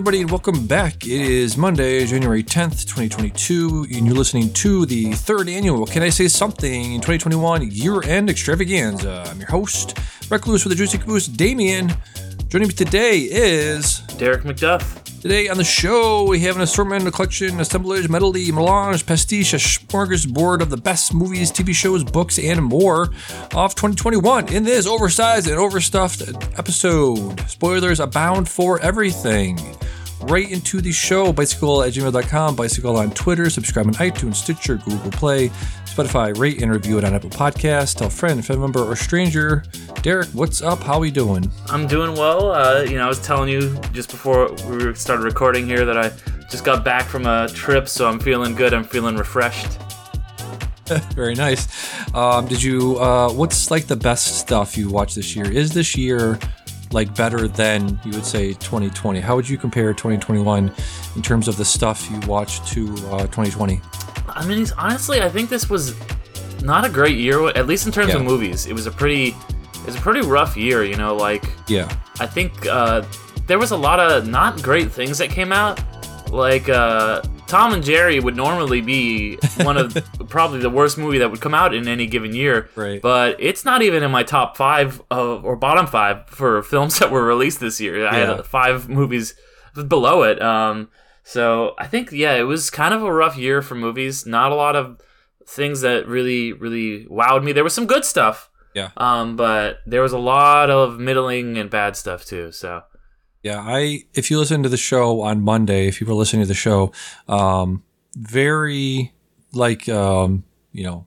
everybody, and welcome back. It is Monday, January 10th, 2022, and you're listening to the third annual Can I Say Something in 2021 year end extravaganza. I'm your host, Recluse with the Juicy Caboose, Damian. Joining me today is Derick McDuff. Today on the show, we have an assortment, a collection, assemblage, medley, melange, pastiche, a smorgasbord of the best movies, TV shows, books, and more of 2021 in this oversized and overstuffed episode. Spoilers abound for everything. Right into the show, bisickle at gmail.com, bisickle on Twitter, subscribe on iTunes, Stitcher, Google Play, Spotify, rate and review it on Apple Podcasts, tell a friend, family member, or stranger. Derick, what's up? How are we doing? I'm doing well. Uh, you know, I was telling you just before we started recording here that I just got back from a trip, so I'm feeling good. I'm feeling refreshed. Very nice. Um, did you? Uh, what's like the best stuff you watched this year? Is this year like better than you would say 2020? How would you compare 2021 in terms of the stuff you watched to uh, 2020? I mean, honestly, I think this was not a great year, at least in terms Yeah. of movies. It was a pretty, it was a pretty rough year. You know, like Yeah, I think uh, there was a lot of not great things that came out. Like uh, Tom and Jerry would normally be one of probably the worst movie that would come out in any given year. Right. But it's not even in my top five of, or bottom five for films that were released this year. I had five movies below it. Um, so I think yeah, it was kind of a rough year for movies. Not a lot of things that really really wowed me. There was some good stuff. Yeah. Um, but there was a lot of middling and bad stuff too. So yeah. I if you listen to the show on Monday, if you were listening to the show, um, very like um, you know,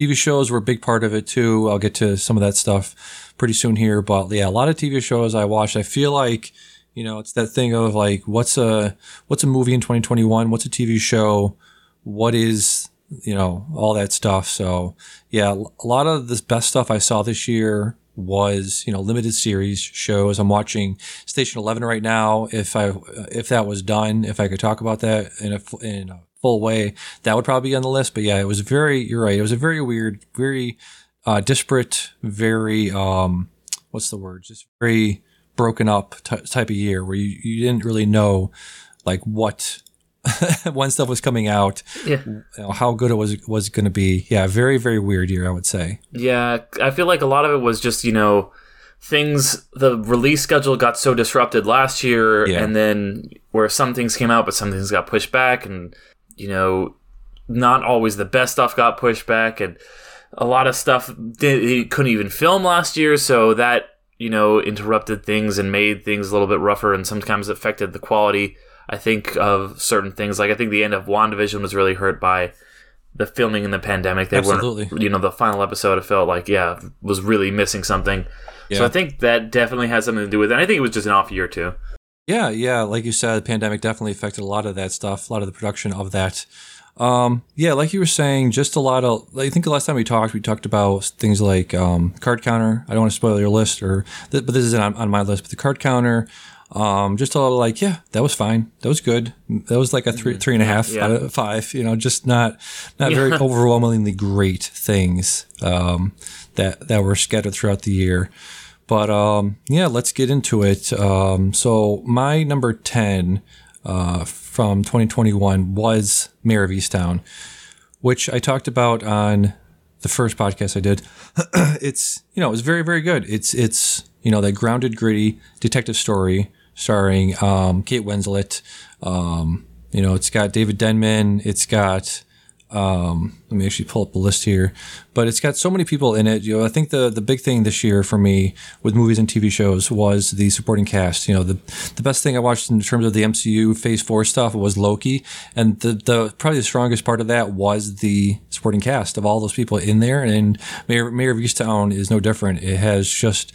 TV shows were a big part of it too. I'll get to some of that stuff pretty soon here, but yeah, a lot of TV shows I watched. I feel like you know, it's that thing of like, what's a what's a movie in 2021? What's a TV show? What is you know all that stuff? So yeah, a lot of the best stuff I saw this year was you know limited series shows. I'm watching Station Eleven right now. If I if that was done, if I could talk about that in a in a full way, that would probably be on the list. But yeah, it was very. You're right. It was a very weird, very uh, disparate, very um, what's the word? Just very broken up t- type of year where you, you didn't really know like what when stuff was coming out, yeah. you know, how good it was was going to be. Yeah, very very weird year, I would say. Yeah, I feel like a lot of it was just, you know, things, the release schedule got so disrupted last year, Yeah. and then where some things came out, but some things got pushed back, and, you know, not always the best stuff got pushed back, and a lot of stuff did, they couldn't even film last year, so that, you know, interrupted things and made things a little bit rougher, and sometimes affected the quality, I think, of certain things. Like, I think the end of WandaVision was really hurt by the filming in the pandemic. They Absolutely. weren't, you know, the final episode. I felt like, yeah, was really missing something. So I think that definitely has something to do with it. And I think it was just an off year too. Yeah, yeah, like you said, the pandemic definitely affected a lot of that stuff, a lot of the production of that. Um, yeah, like you were saying, just a lot of. I think the last time we talked, we talked about things like um, card counter. I don't want to spoil your list, or but this isn't on, on my list. But the card counter, um, just a lot of like, yeah, that was fine, that was good. That was like a three, three and a half Yeah. out of five. You know, just not not very overwhelmingly great things um, that that were scattered throughout the year. But um, yeah, let's get into it. Um, so my number ten uh, from 2021 was Mare of Easttown, which I talked about on the first podcast I did. it's you know it was very very good. It's it's you know that grounded gritty detective story starring um, Kate Winslet. Um, you know it's got David Denman. It's got um, let me actually pull up the list here, but it's got so many people in it. You know, I think the the big thing this year for me with movies and TV shows was the supporting cast. You know, the the best thing I watched in terms of the MCU Phase Four stuff was Loki, and the the probably the strongest part of that was the supporting cast of all those people in there. And Mare Mare of Easttown is no different. It has just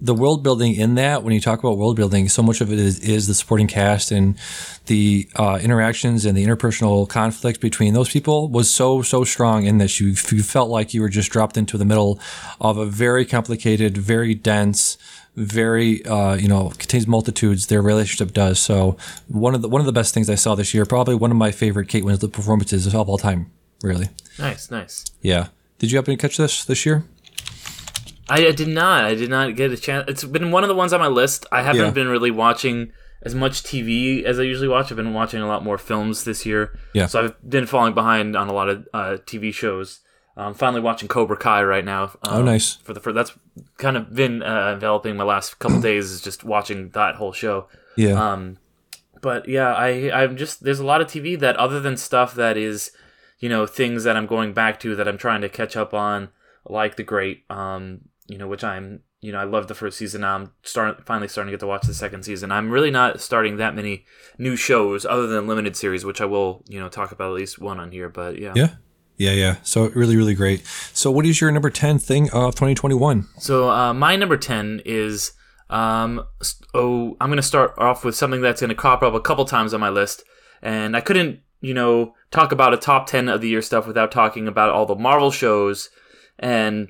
the, world building in that. When you talk about world building, so much of it is, is the supporting cast and the uh, interactions and the interpersonal conflict between those people was so so strong in this. You you felt like you were just dropped into the middle of a very complicated, very dense, very uh, you know contains multitudes. Their relationship does so. One of the one of the best things I saw this year, probably one of my favorite Kate Winslet performances of all time. Really, Nice, nice. yeah. Did you happen to catch this this year? I, I did not. I did not get a chance. It's been one of the ones on my list. I haven't Yeah. been really watching as much TV as I usually watch. I've been watching a lot more films this year. Yeah. So I've been falling behind on a lot of uh, TV shows. I'm finally watching Cobra Kai right now. Um, Oh, nice. For the for that's kind of been uh, enveloping my last couple days is just watching that whole show. Yeah. Um, but yeah, I I'm just there's a lot of TV that other than stuff that is, you know, things that I'm going back to that I'm trying to catch up on, like The Great, um, you know, which I'm you know I love the first season. Now I'm starting finally starting to get to watch the second season. I'm really not starting that many new shows other than limited series, which I will you know talk about at least one on here. But yeah, yeah. Yeah, yeah. So really, really great. So, what is your number ten thing of 2021? So uh, my number ten is um oh I'm gonna start off with something that's gonna crop up a couple times on my list, and I couldn't you know talk about a top ten of the year stuff without talking about all the Marvel shows, and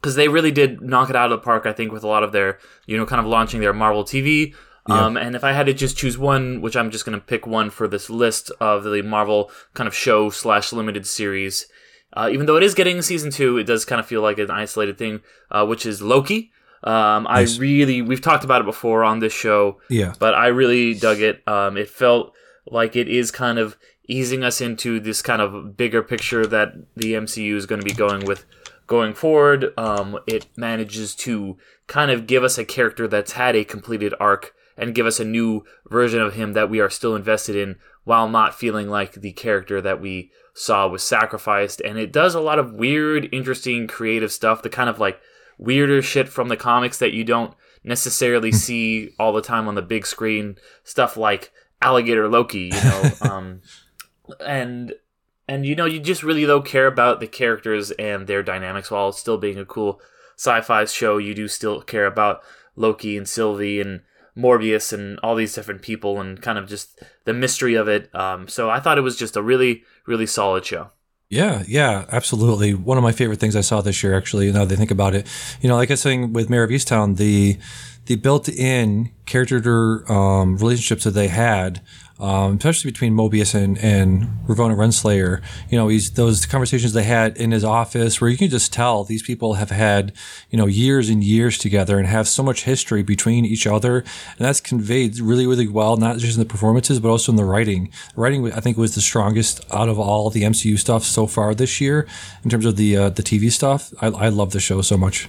because they really did knock it out of the park I think with a lot of their you know kind of launching their Marvel TV. Um, and if I had to just choose one, which I'm just going to pick one for this list of the Marvel kind of show slash limited series, uh, even though it is getting season two, it does kind of feel like an isolated thing, uh, which is Loki. Um, I really, we've talked about it before on this show, Yeah. but I really dug it. Um, it felt like it is kind of easing us into this kind of bigger picture that the MCU is going to be going with going forward. Um, it manages to kind of give us a character that's had a completed arc and give us a new version of him that we are still invested in while not feeling like the character that we saw was sacrificed. And it does a lot of weird, interesting, creative stuff, the kind of like weirder shit from the comics that you don't necessarily see all the time on the big screen. Stuff like Alligator Loki, you know. um, and and you know you just really though care about the characters and their dynamics while still being a cool sci-fi show. You do still care about loki and sylvie and mobius and all these different people and kind of just the mystery of it. Um, so i thought it was just a really really solid show. Yeah, yeah, absolutely. One of my favorite things I saw this year, actually, now that I think about it, you know, like I was saying with Mare of Easttown, the the built-in character um, relationships that they had, um, especially between Mobius and, and Ravonna Renslayer, you know, he's those conversations they had in his office where you can just tell these people have had, you know, years and years together and have so much history between each other. And that's conveyed really, really well, not just in the performances, but also in the writing. The writing, I think, was the strongest out of all the MCU stuff so far this year in terms of the uh, the TV stuff. I, I love the show so much.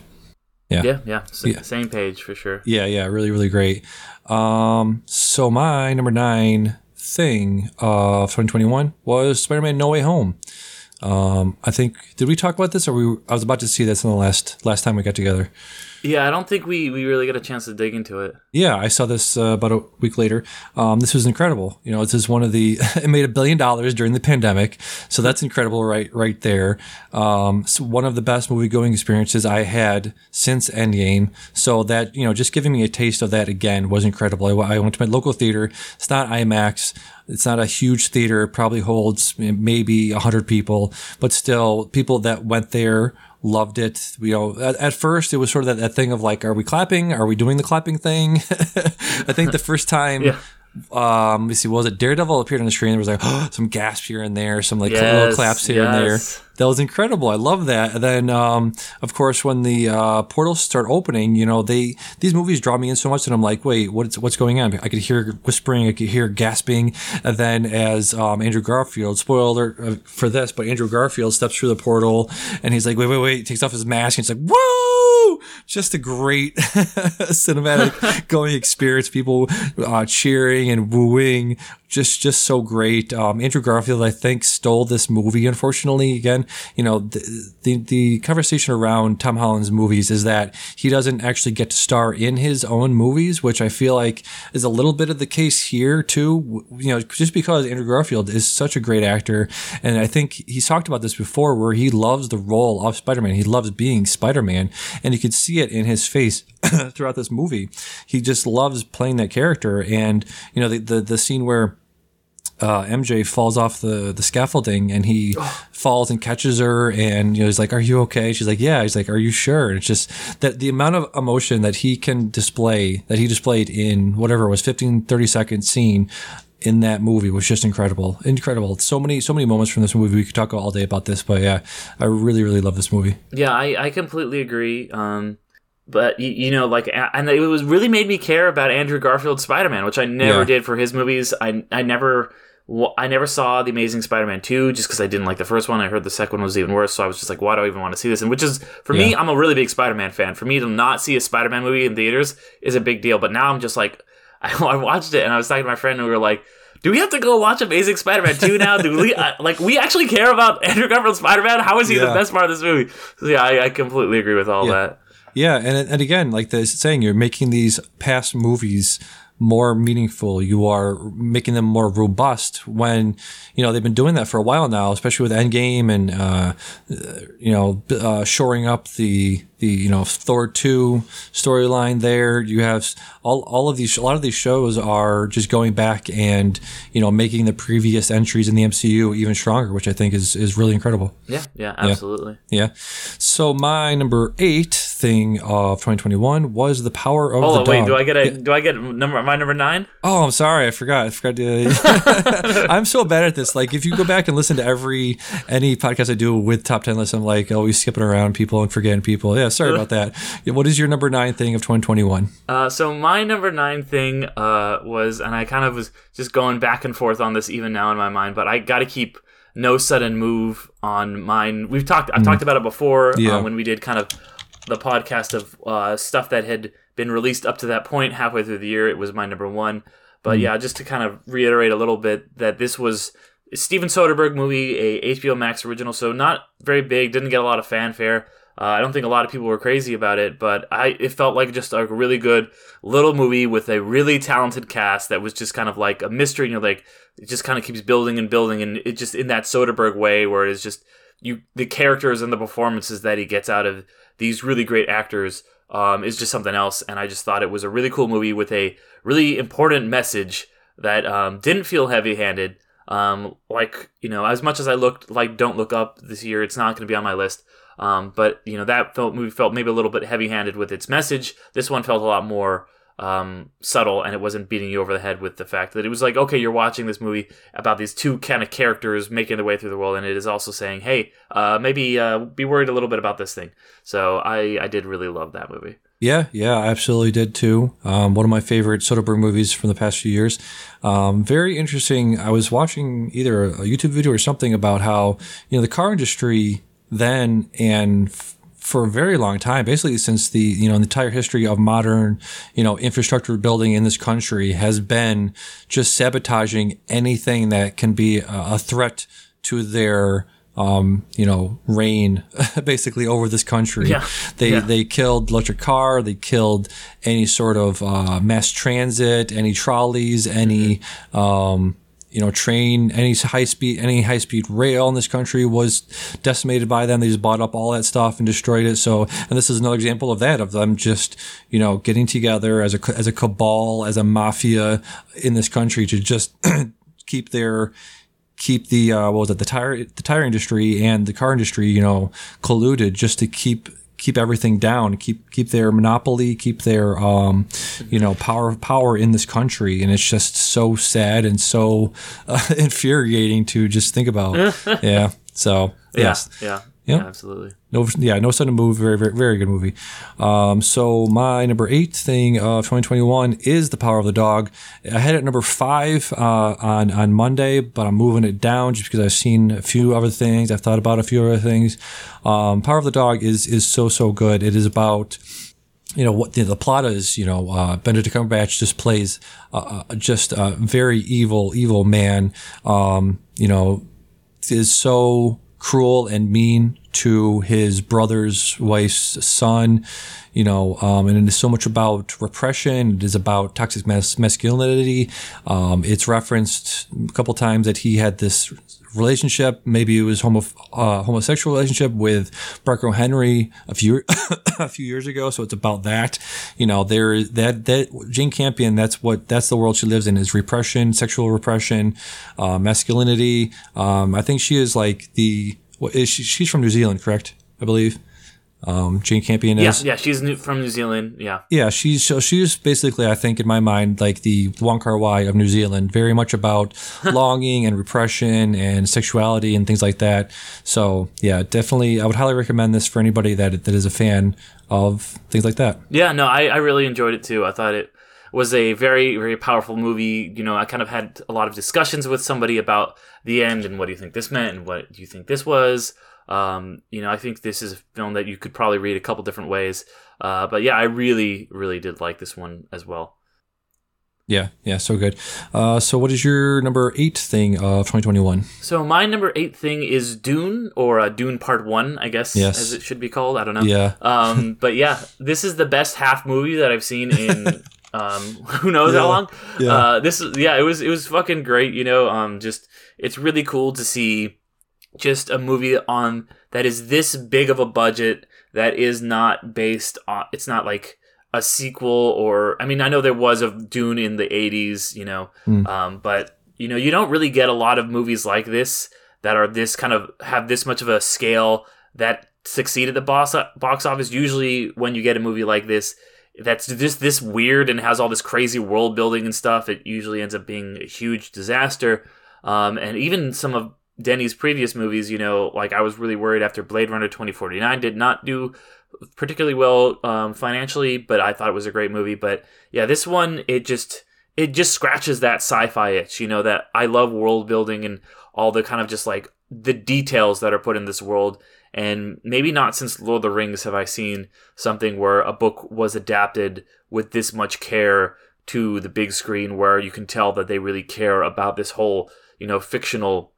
Yeah. yeah yeah, s- Yeah. same page for sure Yeah, yeah, really, really great. Um, so my number nine thing of 2021 was Spider-Man: No Way Home. Um, I think did we talk about this, or we? I was about to see this in the last last time we got together. Yeah i don't think we we really got a chance to dig into it Yeah, I saw this uh, about a week later. Um, this was incredible. You know, this is one of the. it made a billion dollars during the pandemic, so that's incredible, right? Right there. Um, it's one of the best movie going experiences I had since Endgame. So that you know, just giving me a taste of that again was incredible. I, I went to my local theater. It's not IMAX. It's not a huge theater. It probably holds maybe hundred people, but still, people that went there loved it. You know, at, at first it was sort of that, that thing of like, are we clapping? Are we doing the clapping thing? I think the first time, Yeah. Um, let me see, what was it Daredevil appeared on the screen? There was like some gasps here and there, some like little claps here and there. That was incredible. I love that. And then, um, of course, when the uh, portals start opening, you know, they these movies draw me in so much that I'm like, wait, what's what's going on? I could hear whispering, I could hear gasping, and then as um, Andrew Garfield, spoiler uh, for this, but Andrew Garfield steps through the portal and he's like, wait, wait, wait, takes off his mask and he's like, whoa! Just a great cinematic going experience. People uh, cheering and wooing, just just so great. Um, Andrew Garfield, I think, stole this movie. Unfortunately, again, you know, the, the the conversation around Tom Holland's movies is that he doesn't actually get to star in his own movies, which I feel like is a little bit of the case here too. You know, just because Andrew Garfield is such a great actor, and I think he's talked about this before, where he loves the role of Spider-Man. He loves being Spider-Man, and you could see it in his face throughout this movie. He just loves playing that character, and you know, the the, the scene where uh, MJ falls off the, the scaffolding and he falls and catches her and you know he's like are you okay? She's like yeah. He's like are you sure? And it's just that the amount of emotion that he can display that he displayed in whatever it was 15 30 second scene in that movie was just incredible incredible. So many so many moments from this movie. We could talk all day about this but yeah I really really love this movie. Yeah, I, I completely agree. Um, but you, you know, like, and it was really made me care about Andrew Garfield's Spider Man, which I never Yeah. did for his movies. I I never. I never saw the Amazing Spider-Man 2 just because I didn't like the first one. I heard the second one was even worse, so I was just like, why do I even want to see this? And which is, for me, I'm a really big Spider-Man fan. For me to not see a Spider-Man movie in theaters is a big deal. But now I'm just like, I, watched it and I was talking to my friend and we were like, do we have to go watch Amazing Spider-Man 2 now? Do we, uh, like, we actually care about Andrew Garfield's Spider-Man? How is he the best part of this movie? So yeah, I, I completely agree with all Yeah. that. Yeah, and and again, like the saying, you're making these past movies more meaningful. You are making them more robust. When you know they've been doing that for a while now, especially with Endgame and uh, you know uh, shoring up the the you know Thor two storyline. There, you have all all of these. A lot of these shows are just going back and you know making the previous entries in the MCU even stronger, which I think is is really incredible. Yeah, yeah, absolutely. Yeah. So my number eight thing of 2021 was the power of Oh the wait, dog. do I get a do I get number my number nine? Oh, I'm sorry, I forgot. I forgot to. I'm so bad at this. Like, if you go back and listen to every any podcast I do with top ten lists, I'm like always skipping around people and forgetting people. Yeah, sorry about that. What is your number nine thing of 2021? Uh, so my number nine thing uh, was, and I kind of was just going back and forth on this even now in my mind, but I got to keep no sudden move on mine. We've talked, I've talked about it before Yeah. uh, when we did kind of the podcast of uh, stuff that had been released up to that point halfway through the year. It was my number one, but yeah, just to kind of reiterate a little bit that this was Steven Soderbergh movie, a HBO Max original, so not very big, didn't get a lot of fanfare. Uh, I don't think a lot of people were crazy about it, but I it felt like just a really good little movie with a really talented cast that was just kind of like a mystery. And you're like, it just kind of keeps building and building, and it just in that Soderbergh way where it is just you the characters and the performances that he gets out of these really great actors um, is just something else. And I just thought it was a really cool movie with a really important message that um, didn't feel heavy handed. Um, like you know, as much as I looked like Don't Look Up this year, it's not going to be on my list. Um, but you know that felt, movie felt maybe a little bit heavy-handed with its message. This one felt a lot more um, subtle, and it wasn't beating you over the head with the fact that it was like, okay, you're watching this movie about these two kind of characters making their way through the world, and it is also saying, hey, uh, maybe uh, be worried a little bit about this thing. So I, I did really love that movie. Yeah, yeah, I absolutely did too. Um, one of my favorite Soderbergh movies from the past few years. Um, very interesting. I was watching either a YouTube video or something about how you know the car industry then and f- for a very long time, basically since the you know the entire history of modern you know infrastructure building in this country has been just sabotaging anything that can be a, threat to their um, you know, reign basically over this country. Yeah. They Yeah. they killed electric car. They killed any sort of uh, mass transit, any trolleys, any um, you know train, any high speed, any high speed rail in this country was decimated by them. They just bought up all that stuff and destroyed it. So, and this is another example of that of them just you know getting together as a as a cabal, as a mafia in this country to just keep their keep the uh, what was it the tire the tire industry and the car industry you know colluded just to keep keep everything down keep keep their monopoly keep their um you know power power in this country and it's just so sad and so uh, infuriating to just think about yeah so yes Yeah. Yeah. Yeah. Yeah, absolutely. no, yeah, no sudden move. Very, very, very good movie. Um, so my number eight thing of 2021 is The Power of the Dog. I had it number five uh, on on Monday, but I'm moving it down just because I've seen a few other things. I've thought about a few other things. Um, Power of the Dog is is so so good. It is about you know what the, the plot is you know uh, benedict cumberbatch just plays uh, just a very evil evil man um, you know is so cruel and mean to his brother's wife's son you know um, and it is so much about repression. It is about toxic mas- masculinity. Um, it's referenced a couple times that he had this relationship. Maybe it was homo- uh, homosexual relationship with Barker Henry a few a few years ago. So it's about that. You know there that that Jane Campion that's what that's the world she lives in is repression sexual repression uh, masculinity. Um, I think she is like the what is she she's from New Zealand correct? I believe Um, Jane Campion Yeah, is. yeah, she's new, from New Zealand. Yeah, Yeah, she's so she's basically, I think, in my mind, like the Wong Kar Wai of New Zealand, very much about longing and repression and sexuality and things like that. So yeah, definitely, I would highly recommend this for anybody that that is a fan of things like that. yeah. No, I, I really enjoyed it too. I thought it was a very very powerful movie. You know, I kind of had a lot of discussions with somebody about the end and what do you think this meant and what do you think this was. Um, you know, I think this is a film that you could probably read a couple different ways. Uh, but yeah, I really really did like this one as well. Yeah, yeah, so good. Uh, so what is your number eight thing of 2021? So my number eight thing is Dune or uh, Dune Part One, I guess, Yes. as it should be called. I don't know. Yeah. Um, but yeah, this is the best half movie that I've seen in um, who knows how long. Yeah. Uh, this is yeah, it was it was fucking great. You know, um, just it's really cool to see just a movie on that is this big of a budget that is not based on. It's not like a sequel or I mean I know there was a Dune in the 80s, you know, Mm. um, but you know you don't really get a lot of movies like this that are this kind of have this much of a scale that succeed at the box box office. Usually when you get a movie like this that's just this weird and has all this crazy world building and stuff, it usually ends up being a huge disaster. Um, and even some of Denis's previous movies, you know, like I was really worried after Blade Runner 2049 did not do particularly well um, financially, but I thought it was a great movie. But yeah, this one it just it just scratches that sci-fi itch. You know that I love world building and all the kind of just like the details that are put in this world. And maybe not since Lord of the Rings have I seen something where a book was adapted with this much care to the big screen, where you can tell that they really care about this whole you know fictional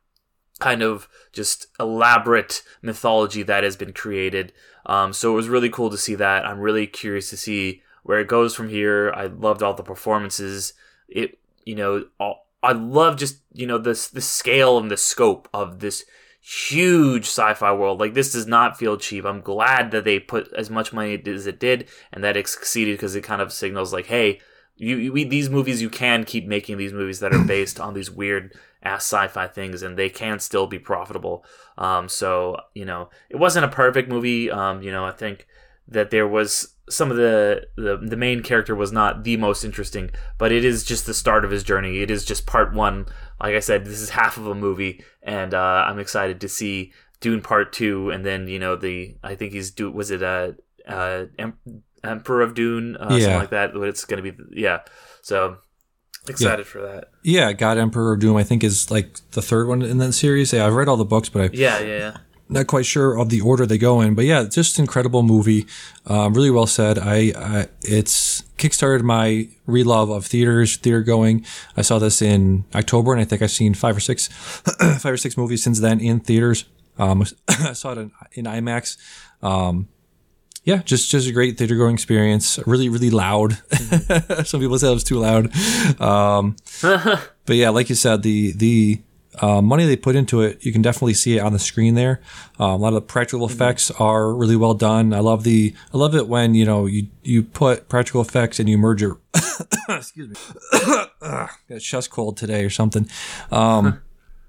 kind of just elaborate mythology that has been created. Um, so it was really cool to see that. I'm really curious to see where it goes from here. I loved all the performances. It, you know, all, I love just you know this the scale and the scope of this huge sci-fi world. Like this does not feel cheap. I'm glad that they put as much money as it did and that it succeeded because it kind of signals like, hey, you, you these movies you can keep making these movies that are based on these weird ass sci-fi things and they can still be profitable. Um, so you know it wasn't a perfect movie. Um, you know i think that there was some of the, the the main character was not the most interesting but it is just the start of his journey. It is just part one. Like i said this is half of a movie and uh, i'm excited to see dune part two and then you know the i think he's do was it uh, uh em- emperor of dune uh, something Yeah. like that what it's gonna be yeah. So excited for that Yeah, God Emperor of Dune, I think is like the third one in that series. Yeah, I've read all the books, but I'm yeah yeah yeah not quite sure of the order they go in. But yeah, just incredible movie. Um, really well said. I, I it's kickstarted my relove of theaters, theater going. I saw this in October, and I think I've seen five or six, five or six movies since then in theaters. Um, I saw it in, in IMAX. Um, yeah, just just a great theater going experience. Really, really loud. Some people say it was too loud. Um, but yeah, like you said, the the uh, money they put into it, you can definitely see it on the screen there. Um, a lot of the practical effects are really well done. I love the I love it when you know you you put practical effects and you merge it. excuse me, got chest cold today or something. Um,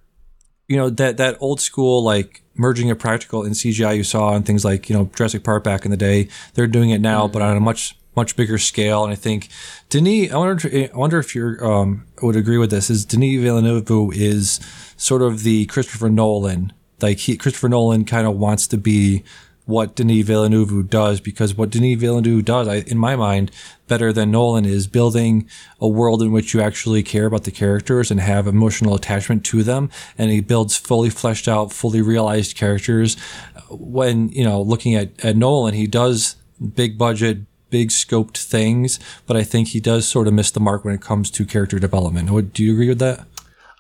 you know that that old school like merging of practical and CGI you saw on things like you know Jurassic Park back in the day. They're doing it now, but on a much much bigger scale. And I think Denis, I wonder, I wonder if you um, would agree with this. Is Denis Villeneuve is sort of the Christopher Nolan? Like he, Christopher Nolan kind of wants to be what Denis Villeneuve does because what Denis Villeneuve does, I, in my mind, better than Nolan is building a world in which you actually care about the characters and have emotional attachment to them. And he builds fully fleshed out, fully realized characters. When, you know, looking at, at Nolan, he does big budget, big scoped things, but I think he does sort of miss the mark when it comes to character development. Do you agree with that?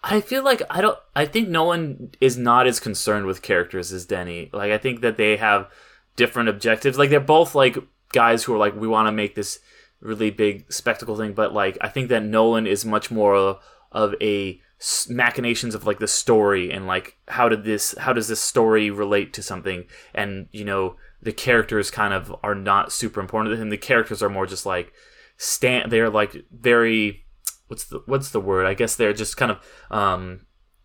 I feel like I don't. I think Nolan is not as concerned with characters as Denis. Like I think that they have different objectives. Like they're both like guys who are like we want to make this really big spectacle thing, but like I think that Nolan is much more of a machinations of like the story and like how did this how does this story relate to something and you know the characters kind of are not super important to him. The characters are more just like stand. They're like very what's the what's the word? I guess they're just kind of um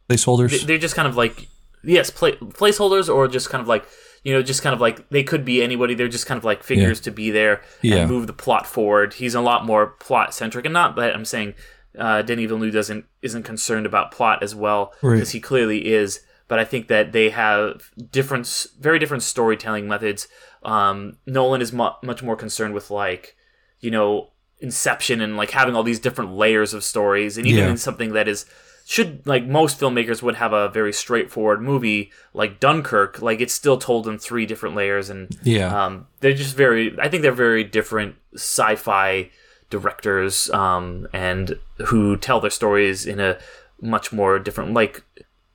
Placeholders? they- they're just kind of like yes, play, placeholders or just kind of like you know, just kind of like they could be anybody. They're just kind of like figures to be there and Yeah. move the plot forward. He's a lot more plot centric, and not that I'm saying uh, Denis Villeneuve doesn't isn't concerned about plot as well Right. because he clearly is. But I think that they have different, very different storytelling methods. Um, Nolan is mu- much more concerned with like, you know, Inception and like having all these different layers of stories, and even Yeah. in something that is should like most filmmakers would have a very straightforward movie like Dunkirk, like it's still told in three different layers, and Yeah. um, they're just very. I think they're very different sci-fi directors, um, and who tell their stories in a much more different. Like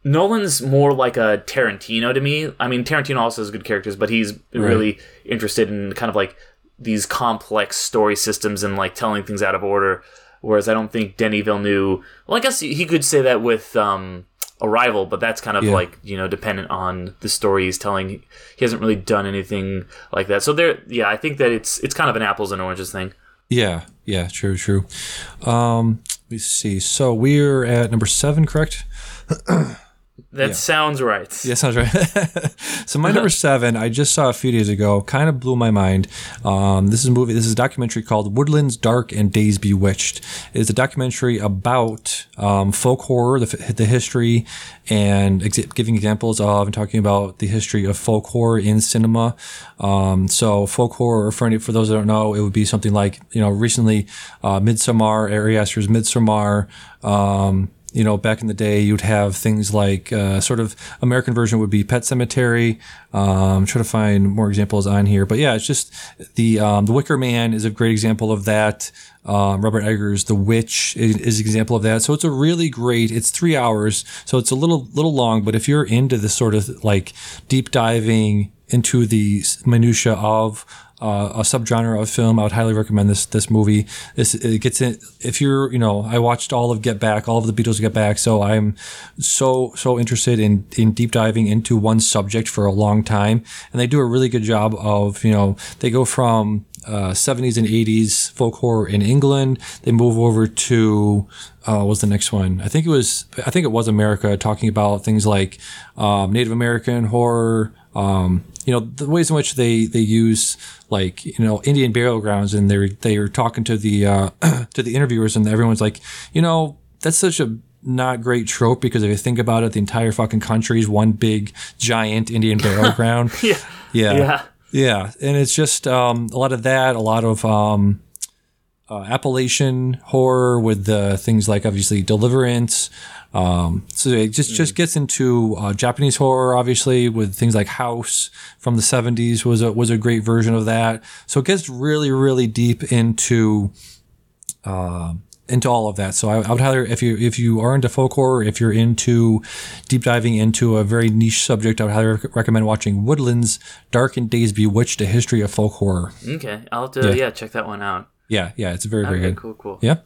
Nolan's more like a Tarantino to me. I mean, Tarantino also has good characters, but he's really interested in kind of like these complex story systems and like telling things out of order. Whereas I don't think Denis Villeneuve. Well, I guess he he could say that with um, Arrival, but that's kind of Yeah. like you know dependent on the story he's telling. He hasn't really done anything like that. So there, yeah, I think that it's it's kind of an apples and oranges thing. Yeah, yeah, true, true. Um, let me see. So we're at number seven, correct? That sounds right. Yeah, sounds right. so my number seven, I just saw a few days ago, kind of blew my mind. Um, this is a movie. This is a documentary called "Woodlands Dark and Days Bewitched." It's a documentary about um, folk horror, the, the history, and ex- giving examples of and talking about the history of folk horror in cinema. Um, so folk horror, for any, for those that don't know, it would be something like you know recently, uh, Midsommar, Ari Aster's Midsommar. Um, you know, back in the day, you'd have things like uh, sort of American version would be Pet Sematary. Um, try to find more examples on here, but yeah, it's just the um, the Wicker Man is a great example of that. Um, Robert Eggers' The Witch is, is an example of that. So it's a really great. It's three hours, so it's a little little long, but if you're into this sort of like deep diving into the minutia of uh, a subgenre of film. I would highly recommend this this movie. This it gets in. If you're, you know, I watched all of Get Back, all of the Beatles Get Back, so I'm so so interested in in deep diving into one subject for a long time, and they do a really good job of, you know, they go from uh, 70s and 80s folk horror in England. They move over to uh, what was the next one? I think it was I think it was America, talking about things like um, Native American horror. Um, you know the ways in which they they use like you know Indian burial grounds, and they're they're talking to the uh, to the interviewers, and everyone's like, you know, that's such a not great trope because if you think about it, the entire fucking country is one big giant Indian burial ground. Yeah. Yeah. Yeah. Yeah, and it's just um, a lot of that, a lot of um, uh, Appalachian horror with the things like obviously Deliverance. Um, so it just just gets into uh, Japanese horror, obviously, with things like House from the '70s was a was a great version of that. So it gets really really deep into into all of that. So I, I would highly, if you if you are into folk horror, if you're into deep diving into a very niche subject, I would highly rec- recommend watching Woodlands: Dark and Days Bewitched: A History of Folk Horror. Okay, I'll have to yeah, check that one out. Yeah, yeah, it's very very Okay, good. cool, cool. Yeah.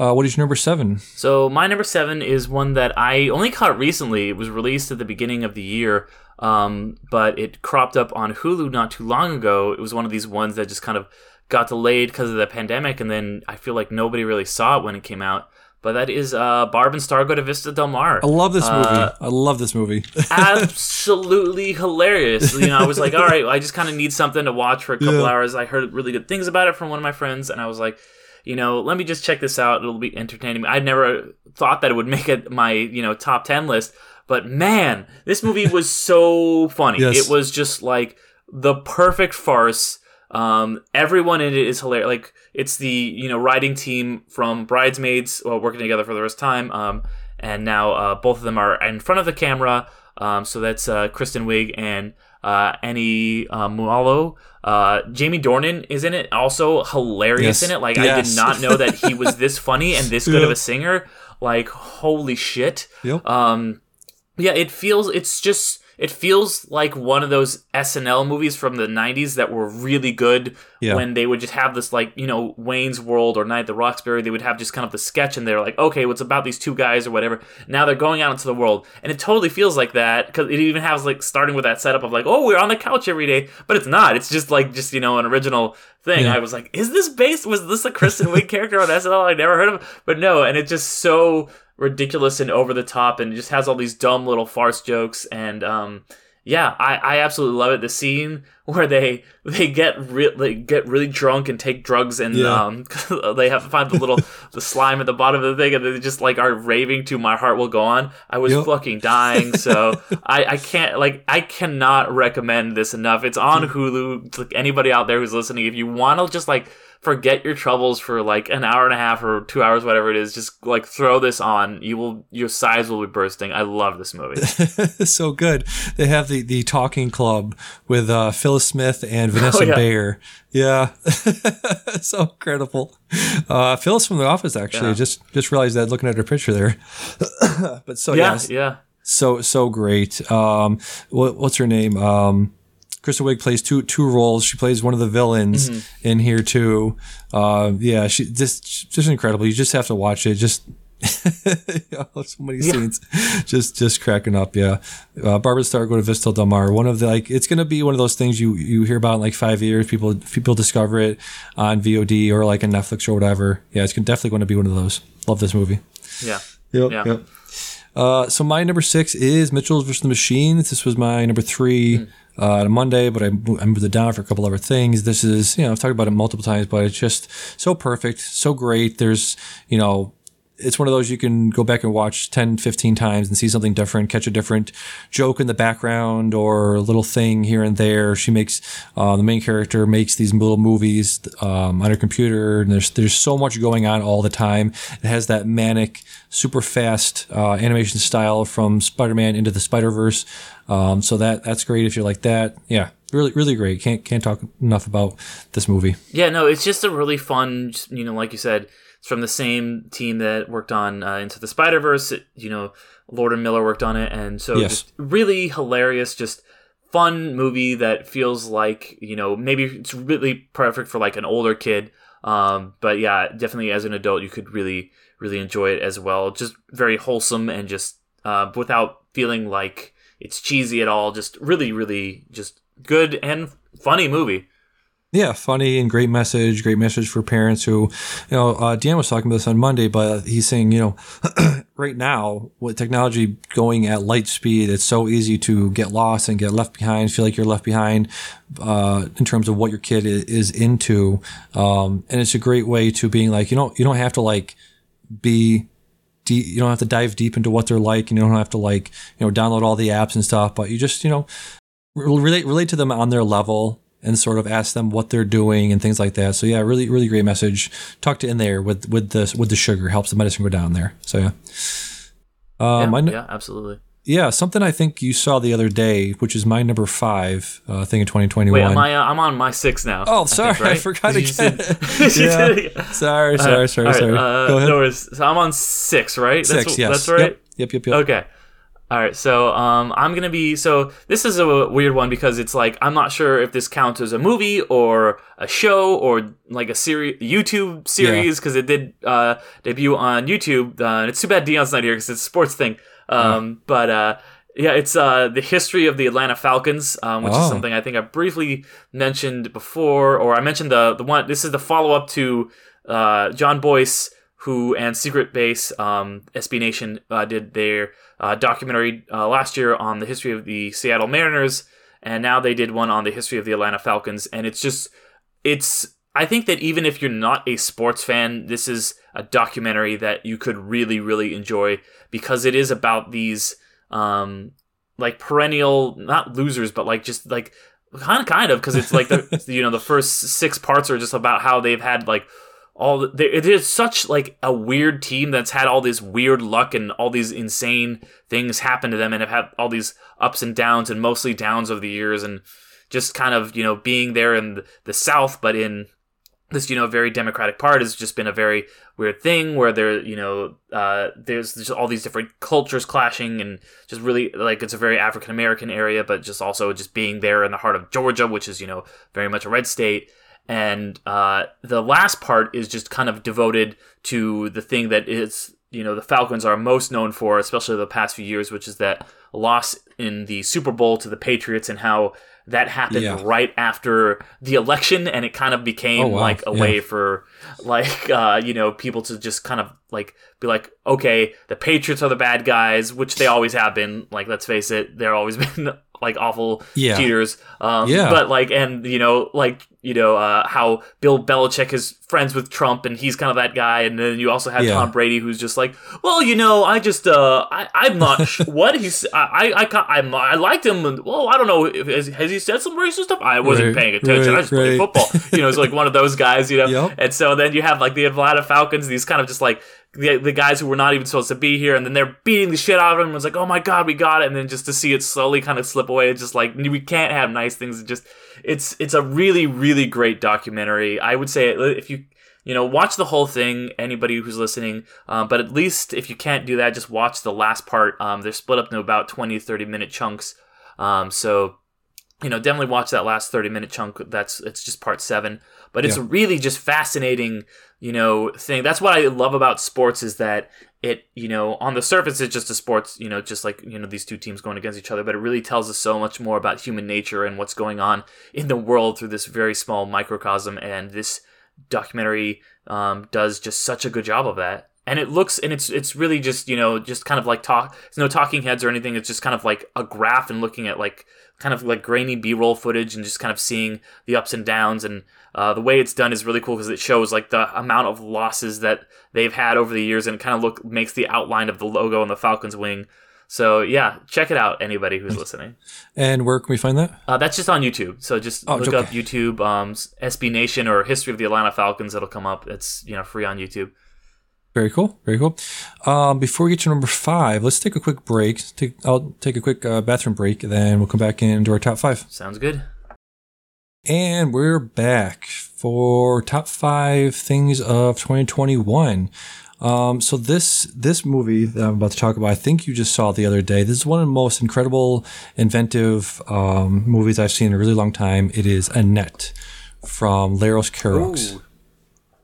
Uh, what is your number seven? So my number seven is one that I only caught recently. It was released at the beginning of the year, um, but it cropped up on Hulu not too long ago. It was one of these ones that just kind of got delayed because of the pandemic, and then I feel like nobody really saw it when it came out. But that is uh, Barb and Star Go to Vista Del Mar. I love this movie. Uh, I love this movie. absolutely hilarious. You know, I was like, all right, I just kind of need something to watch for a couple Yeah. hours. I heard really good things about it from one of my friends, and I was like, you know, let me just check this out. It'll be entertaining. I'd never thought that it would make it my you know top ten list, but man, this movie was so funny. Yes. It was just like the perfect farce. Um, everyone in it is hilarious. Like it's the you know writing team from Bridesmaids, well, working together for the first time. Um, and now uh, both of them are in front of the camera. Um, so that's uh, Kristen Wiig and uh, Annie uh, Mumolo. Uh, Jamie Dornan is in it, also hilarious Yes. in it. Like I did not know that he was this funny and this good Yeah. of a singer. Like holy shit. Yep. Um, yeah, it feels it's just it feels like one of those SNL movies from the '90s that were really good Yeah. when they would just have this like you know Wayne's World or Night at the Roxbury. They would have just kind of the sketch, and they're like, okay, what's about these two guys or whatever. Now they're going out into the world, and it totally feels like that because it even has like starting with that setup of like, oh, we're on the couch every day, but it's not. It's just like just you know an original thing. Yeah. I was like, is this based? Was this a Kristen Wiig character on SNL? I never heard of, but no, and it's just so ridiculous and over the top, and just has all these dumb little farce jokes, and um, yeah, I, I absolutely love it. The scene where they they get re- they get really drunk and take drugs and Yeah. um they have to find the little the slime at the bottom of the thing and they just like are raving to "My Heart Will Go On." I was Yep. fucking dying, so I I can't like I cannot recommend this enough. It's on Hulu. It's like anybody out there who's listening, if you want to just like forget your troubles for like an hour and a half or two hours, whatever it is, just like throw this on. You will your sides will be bursting. I love this movie. so good. They have the, the talking club with uh, Phyllis Smith and Vanessa Oh, yeah. Bayer. Yeah, so incredible. Uh, Phyllis from The Office actually Yeah. just just realized that looking at her picture there. but so yeah, yes, yeah. so so great. Um, what, what's her name? Um, Kristen Wiig plays two two roles. She plays one of the villains Mm-hmm. in here too. Uh, yeah, she just just incredible. You just have to watch it. Just so many scenes, just just cracking up. Yeah, uh, Barb and Star go to Vista Del Mar. One of the like, it's gonna be one of those things you you hear about in like five years. People people discover it on VOD or like a Netflix or whatever. Yeah, it's definitely going to be one of those. Love this movie. Yeah. Yep. Yeah. Yep. Uh, so my number six is Mitchell's versus the Machines. This was my number three uh, on Monday, but I, I moved it down for a couple other things. This is, you know, I've talked about it multiple times, but it's just so perfect, so great. There's, you know, it's one of those you can go back and watch 10, 15 times and see something different, catch a different joke in the background or a little thing here and there. She makes, uh, the main character makes these little movies um, on her computer and there's, there's so much going on all the time. It has that manic, super fast uh, animation style from Spider-Man into the Spider-Verse. Um, so that that's great if you're like that. Yeah, really, really great. Can't can't talk enough about this movie. Yeah, no, it's just a really fun, you know, like you said, it's from the same team that worked on uh, Into the Spider Verse. You know, Lord and Miller worked on it, and so Yes. just really hilarious, just fun movie that feels like you know maybe it's really perfect for like an older kid. Um, but yeah, definitely as an adult, you could really, really enjoy it as well. Just very wholesome and just uh, without feeling like it's cheesy at all. Just really, really, just good and funny movie. Yeah, funny and great message. Great message for parents who, you know, uh, Dan was talking about this on Monday, but he's saying, you know, right now with technology going at light speed, it's so easy to get lost and get left behind. Feel like you're left behind uh, in terms of what your kid is into, um, and it's a great way to being like, you know, you don't have to like be deep, you don't have to dive deep into what they're like and you don't have to like you know download all the apps and stuff but you just you know relate relate to them on their level and sort of ask them what they're doing and things like that so yeah really really great message tucked in there with with the with the sugar helps the medicine go down there so yeah uh, yeah, my, n- yeah, absolutely. yeah, something I think you saw the other day, which is my number five uh, thing in 2021. Wait, am I, uh, I'm on my six now. Oh, I sorry, think, I forgot Did again. Yeah. did it sorry, sorry, sorry, All right, sorry. uh, Go ahead. No worries. So I'm on six, right? That's, Six, what- yes. That's right. Yep, yep, yep. yep. Okay. All right. So um, I'm gonna be. So this is a weird one because it's like I'm not sure if this counts as a movie or a show or like a series, YouTube series because it did uh, debut on YouTube. Uh, and it's too bad Dion's not here because it's a sports thing. Um, But uh, yeah, it's uh, the history of the Atlanta Falcons, um, which Oh. is something I think I briefly mentioned before, or I mentioned the the one. This is the follow up to uh, Jon Bois who and Secret Base, um, SB Nation uh, did their uh, documentary uh, last year on the history of the Seattle Mariners, and now they did one on the history of the Atlanta Falcons, and it's just it's. I think that even if you're not a sports fan, this is a documentary that you could really, really enjoy because it is about these um, like perennial not losers, but like just like kind of kind of because it's like the you know the first six parts are just about how they've had like all the, they- it is such like a weird team that's had all this weird luck and all these insane things happen to them and have had all these ups and downs and mostly downs over the years and just kind of you know being there in the, the south but in this you know very democratic part has just been a very weird thing where there you know uh, there's just all these different cultures clashing and just really like it's a very African American area but just also just being there in the heart of Georgia which is you know very much a red state and uh, the last part is just kind of devoted to the thing that is you know the Falcons are most known for especially the past few years which is that loss in the Super Bowl to the Patriots and how that happened Yeah. right after the election and it kind of became Oh, wow. like a Yeah. way for like uh you know people to just kind of like be like okay the patriots are the bad guys which they always have been like let's face it they're always been like awful Yeah. cheaters. Um, Yeah. But like, and you know, like you know, uh, how Bill Belichick is friends with Trump, and he's kind of that guy. And then you also have Yeah. Tom Brady, who's just like, well, you know, I just, uh, I, I'm not sh- what he's, I, I, I I'm, I liked him. And, well, I don't know, if, has, has he said some racist stuff? I wasn't Right, paying attention. I right, just played football. You know, it's like one of those guys. You know, Yep. and so then you have like the Atlanta Falcons, these kind of just like the, the guys who were not even supposed to be here, and then they're beating the shit out of him. It's like, oh my god, we got it, and then just to see it slowly kind of slip away, it's just like we can't have nice things. It just it's it's a really really great documentary. I would say if you you know watch the whole thing, anybody who's listening, um, but at least if you can't do that, just watch the last part. Um, they're split up into about 20, 30 minute chunks. Um, so you know definitely watch that last 30 minute chunk. That's it's just part seven. But it's Yeah. a really just fascinating you know thing. That's what i love about sports is that it you know on the surface it's just a sports you know just like you know these two teams going against each other but it really tells us so much more about human nature and what's going on in the world through this very small microcosm. And this documentary um, does just such a good job of that. And it looks and it's it's really just you know just kind of like talk it's no talking heads or anything. It's just kind of like a graph and looking at like kind of like grainy b-roll footage and just kind of seeing the ups and downs. And uh, the way it's done is really cool because it shows like the amount of losses that they've had over the years and kind of look makes the outline of the logo on the falcons wing. So yeah check it out anybody who's listening. And where can we find that? uh, that's just on youtube. So just Oh, look okay. up youtube um, sb nation or history of the atlanta falcons. It'll come up. It's you know free on youtube Very cool. Very cool. Um, before we get to number five, let's take a quick break. Take, I'll take a quick uh, bathroom break, then we'll come back into our top five. sounds good And we're back for top five things of 2021. Um, so this this movie that I'm about to talk about, I think you just saw the other day. This is one of the most incredible, inventive um, movies I've seen in a really long time. It is Annette from Leos Carax. Ooh.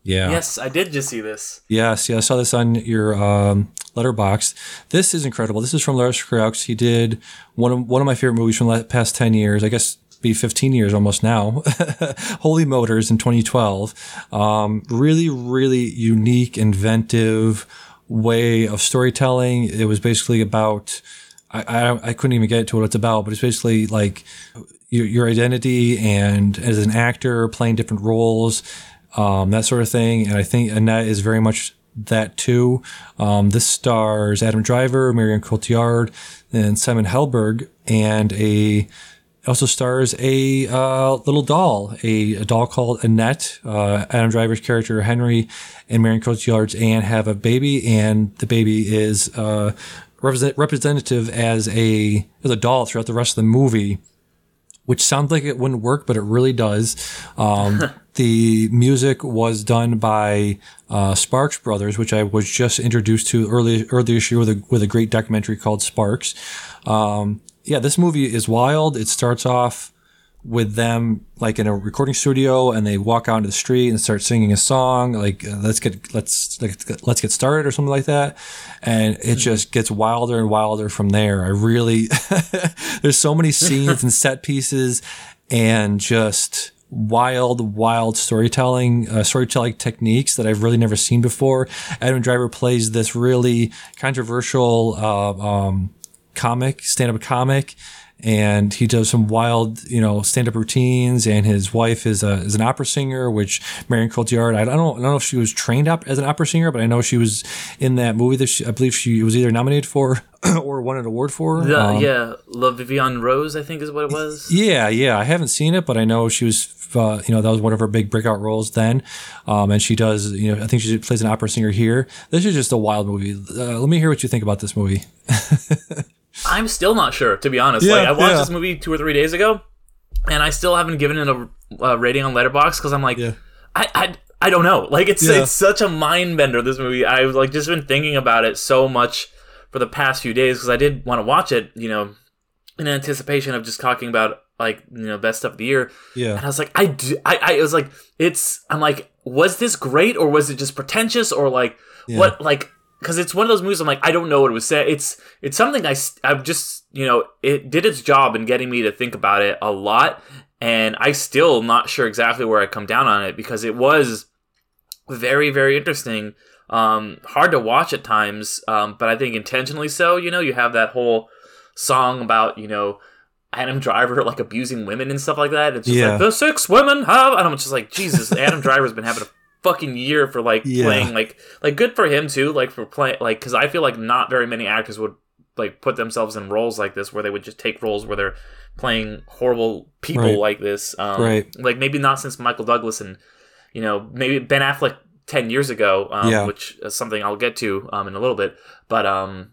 Yeah. yes i did just see this Yes, yeah, I saw this on your um, Letterboxd. This is incredible. This is from Leos Carax. He did one of one of my favorite movies from the past ten years. I guess be 15 years almost now. Holy Motors in 2012. Um, really, really unique, inventive way of storytelling. It was basically about. I, I, I couldn't even get into what it's about, but it's basically like your, your identity and as an actor playing different roles, um, that sort of thing. And I think Annette is very much that too. Um, this stars Adam Driver, Marion Cotillard, and Simon Helberg, and a also stars a uh, little doll, a, a doll called Annette. Uh, Adam Driver's character Henry and Marion Cotillard's Anne have a baby, and the baby is uh, represent, representative as a as a doll throughout the rest of the movie which sounds like it wouldn't work, but it really does. Um, the music was done by uh, Sparks Brothers, which I was just introduced to early earlier this year with a with a great documentary called Sparks. Um, yeah, this movie is wild. It starts off with them like in a recording studio and they walk out into the street and start singing a song like uh, let's get let's like, let's get started or something like that and it just gets wilder and wilder from there i really there's so many scenes and set pieces and just wild wild storytelling uh, storytelling techniques that i've really never seen before. Adam driver plays this really controversial uh, um, comic stand-up comic and he does some wild, you know, stand-up routines. And his wife is a is an opera singer, which Marion Cotillard. I don't know, I don't know if she was trained up as an opera singer, but I know she was in that movie that she, I believe she was either nominated for or won an award for. The, Um, yeah, La Vie en Rose, I think is what it was. yeah, yeah. I haven't seen it, but I know she was. Uh, you know, that was one of her big breakout roles then, um, and she does. You know, I think she plays an opera singer here. This is just a wild movie. Uh, let me hear what you think about this movie. I'm still not sure, to be honest. Yeah, like, I watched yeah. this movie two or three days ago, and I still haven't given it a uh, rating on Letterboxd because I'm like, Yeah. I, I, I don't know. Like, it's Yeah. it's such a mind bender. This movie, I've like just been thinking about it so much for the past few days because I did want to watch it. You know, in anticipation of just talking about like you know best stuff of the year. Yeah. And I was like, I, do, I, I, it was like, it's, I'm like, was this great or was it just pretentious or like, what, like, because it's one of those movies. I'm like, I don't know what it was say. It's, it's something I I've just, you know, it did its job in getting me to think about it a lot, and I still not sure exactly where I come down on it because it was very, very interesting. Um, hard to watch at times, um, but I think intentionally so. You know, you have that whole song about you know Adam Driver like abusing women and stuff like that. It's just yeah. like the six women have, and I'm just like Jesus. Adam Driver's been having a fucking year for like yeah. playing like like good for him too. Like for playing like because I feel like not very many actors would like put themselves in roles like this where they would just take roles where they're playing horrible people right. like this. Um, right. Like maybe not since Michael Douglas and you know maybe Ben Affleck ten years ago, um, yeah. which is something I'll get to um, in a little bit. But um,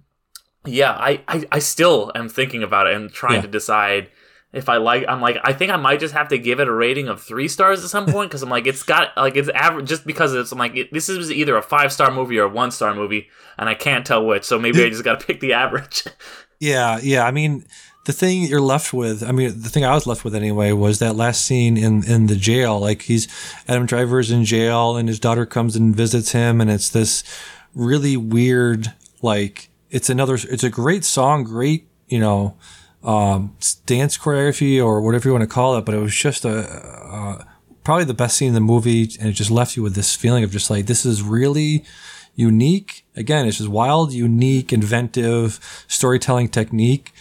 yeah, I, I, I still am thinking about it and trying yeah. to decide if I like. I'm like, I think I might just have to give it a rating of three stars at some point because I'm like, it's got like it's average just because it's. I'm like, it, this is either a five star movie or a one star movie, and I can't tell which. So maybe I just got to pick the average. yeah, yeah. I mean, the thing you're left with, I mean, the thing I was left with anyway was that last scene in in the jail. Like he's Adam Driver's in jail, and his daughter comes and visits him, and it's this really weird like it's another it's a great song great you know um, dance choreography or whatever you want to call it but it was just a uh, probably the best scene in the movie and it just left you with this feeling of just like this is really unique. Again it's just wild unique inventive storytelling technique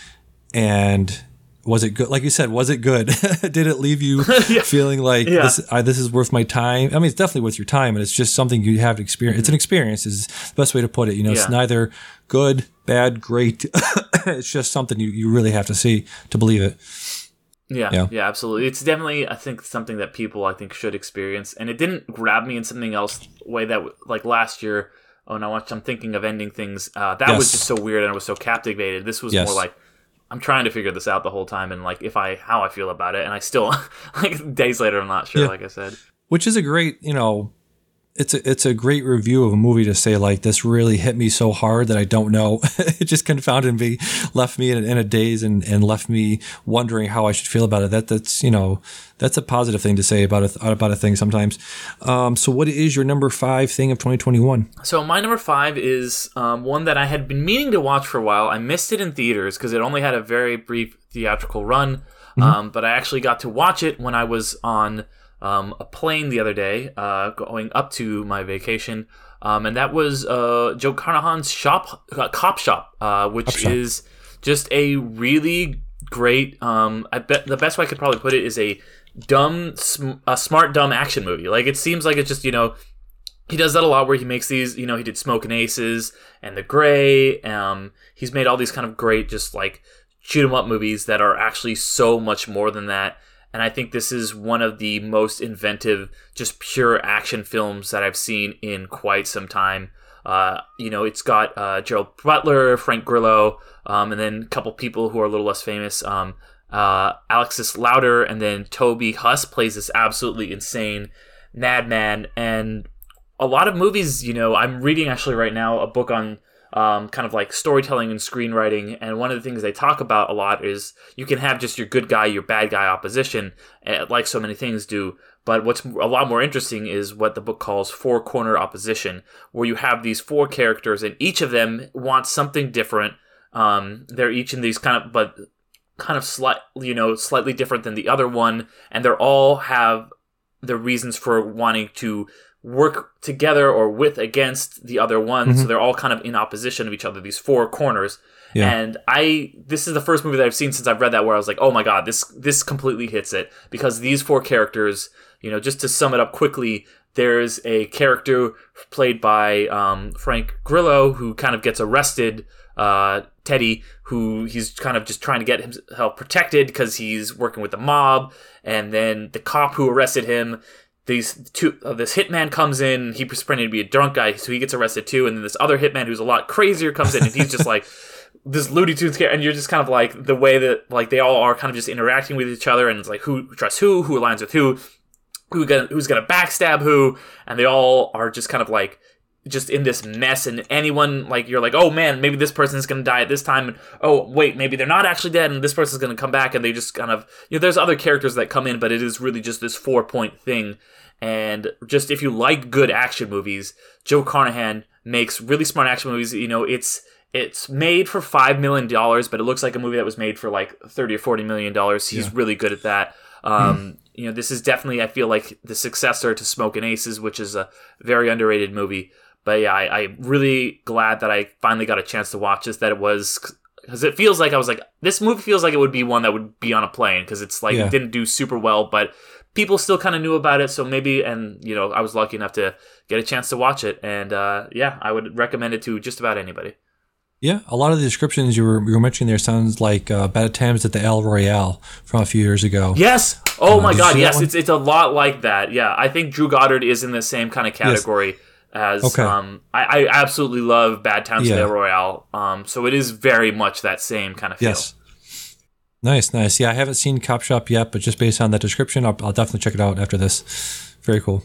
and was it good? Like you said, was it good? Did it leave you yeah. feeling like yeah. this, uh, this is worth my time? I mean, it's definitely worth your time, and it's just something you have to experience. Mm-hmm. It's an experience, is the best way to put it. You know, yeah. it's neither good, bad, great. it's just something you, you really have to see to believe it. Yeah, yeah, yeah, absolutely. It's definitely, I think, something that people I think should experience, and it didn't grab me in something else way that like last year. Oh, watched. I'm thinking of ending things. Uh, that yes. was just so weird, and I was so captivated. This was yes. more like I'm trying to figure this out the whole time and like if I how I feel about it and I still like days later I'm not sure yeah. like I said. Which is a great, you know, it's a, it's a great review of a movie to say like this really hit me so hard that I don't know. it just confounded me, left me in, in, a daze, and, and left me wondering how I should feel about it. That that's you know that's a positive thing to say about a about a thing sometimes. Um, so what is your number five thing of 2021? So my number five is um, one that I had been meaning to watch for a while. I missed it in theaters because it only had a very brief theatrical run. Mm-hmm. Um, but I actually got to watch it when I was on um, a plane the other day, uh, going up to my vacation, um, and that was uh, Joe Carnahan's shop, uh, Cop Shop, uh, which shop. is just a really great. Um, I bet the best way I could probably put it is a dumb, sm- a smart, dumb action movie. Like it seems like it's just you know. He does that a lot where he makes these, you know, he did Smokin' Aces and The Grey. Um, he's made all these kind of great, just like shoot 'em up movies that are actually so much more than that and I think this is one of the most inventive, just pure action films that I've seen in quite some time. Uh, you know, it's got uh, Gerard Butler, Frank Grillo, um, and then a couple people who are a little less famous. Um, uh, Alexis Louder, and then Toby Huss plays this absolutely insane madman. And a lot of movies, you know, I'm reading actually right now a book on um, kind of like storytelling and screenwriting. And one of the things they talk about a lot is you can have just your good guy, your bad guy opposition, eh, like so many things do. But what's a lot more interesting is what the book calls four corner opposition, where you have these four characters and each of them wants something different. Um, they're each in these kind of, but kind of slight, you know, slightly different than the other one, and they're all have the reasons for wanting to work together or with against the other one. Mm-hmm. So they're all kind of in opposition of each other, these four corners. Yeah. And I this is the first movie that I've seen since I've read that where I was like, "Oh my god, this this completely hits it." Because these four characters, you know, just to sum it up quickly, there's a character played by um, Frank Grillo who kind of gets arrested uh, Teddy, who he's kind of just trying to get himself protected because he's working with the mob, and then the cop who arrested him these two uh, this hitman comes in he pretending to be a drunk guy so he gets arrested too and then this other hitman who's a lot crazier comes in and he's just like this Looney Tunes character, and you're just kind of like the way that like they all are kind of just interacting with each other, and it's like who trusts who, who aligns with who, who gonna, who's gonna backstab who, and they all are just kind of like just in this mess, and anyone like you're like, oh man, maybe this person's gonna die at this time, and oh wait, maybe they're not actually dead, and this person's gonna come back, and they just kind of you know, there's other characters that come in, but it is really just this four point thing and just if you like good action movies, Joe Carnahan makes really smart action movies. You know, it's it's made for five million dollars, but it looks like a movie that was made for like thirty or forty million dollars. He's yeah. really good at that. Um, mm. You know, this is definitely I feel like the successor to Smoking Aces, which is a very underrated movie. But yeah, I, I'm really glad that I finally got a chance to watch this. That it was because it feels like I was like this movie feels like it would be one that would be on a plane because it's like Yeah. it didn't do super well, but people still kind of knew about it. So maybe, and you know, I was lucky enough to get a chance to watch it, and uh, yeah, I would recommend it to just about anybody. Yeah, a lot of the descriptions you were you were mentioning there sounds like uh, Bad Times at the El Royale from a few years ago. Yes. Oh my God. Yes, it's it's a lot like that. Yeah, I think Drew Goddard is in the same kind of category as. Okay. Um, I, I absolutely love Bad Times Yeah. the Royale. Um, so it is very much that same kind of feel. Yes. Nice, nice. Yeah, I haven't seen Cop Shop yet, but just based on that description, I'll, I'll definitely check it out after this. Very cool.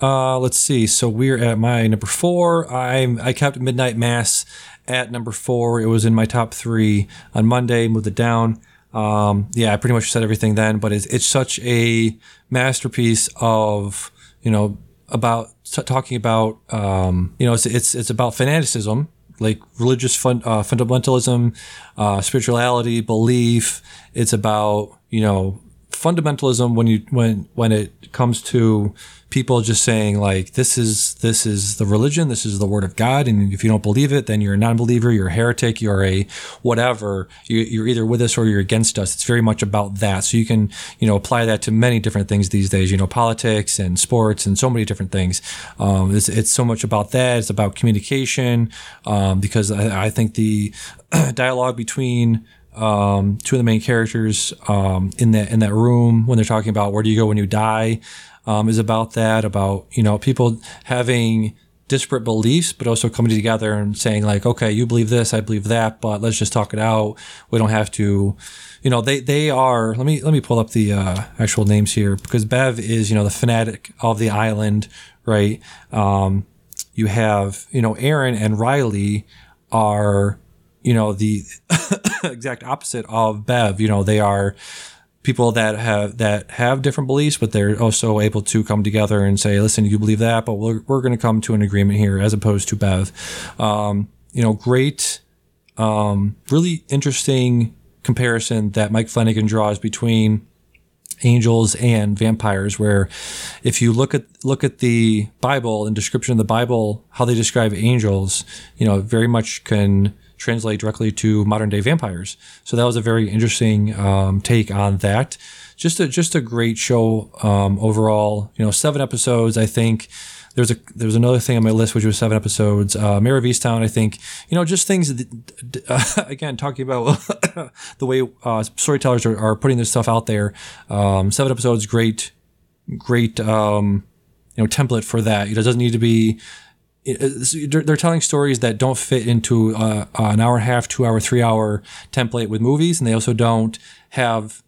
Uh, let's see. So we're at my number four. I'm I kept Midnight Mass at number four. It was in my top three on Monday. Moved it down. Um, yeah, I pretty much said everything then, but it's it's such a masterpiece of you know about t- talking about um, you know it's it's it's about fanaticism like religious fun, uh, fundamentalism, uh, spirituality, belief. It's about you know fundamentalism when you when when it comes to people just saying like this is this is the religion this is the word of god and if you don't believe it then you're a non-believer you're a heretic you're a whatever. You, you're either with us or you're against us. It's very much about that. So you can you know apply that to many different things these days you know politics and sports and so many different things. Um, it's, it's so much about that. It's about communication um, because I, I think the dialogue between um, two of the main characters um, in that in that room when they're talking about where do you go when you die um, is about that about you know people having disparate beliefs but also coming together and saying like okay you believe this I believe that but let's just talk it out. We don't have to you know they they are let me let me pull up the uh, actual names here because Bev is you know the fanatic of the island right? Um, you have you know Aaron and Riley are you know the exact opposite of Bev. You know they are people that have that have different beliefs, but they're also able to come together and say, "Listen, you believe that, but we're we're going to come to an agreement here," as opposed to Bev. Um, you know, great, um, really interesting comparison that Mike Flanagan draws between angels and vampires where if you look at look at the bible and description of the bible how they describe angels you know very much can translate directly to modern day vampires so that was a very interesting um, take on that just a just a great show um, overall you know seven episodes i think there's a there's another thing on my list which was seven episodes. Uh, Mare of Easttown, I think you know just things. That, uh, again, talking about the way uh, storytellers are, are putting this stuff out there. Um, seven episodes, great, great. Um, you know, template for that. It doesn't need to be. It's- They're, telling stories that don't fit into uh, an hour and a half, two hour, three hour template with movies, and they also don't have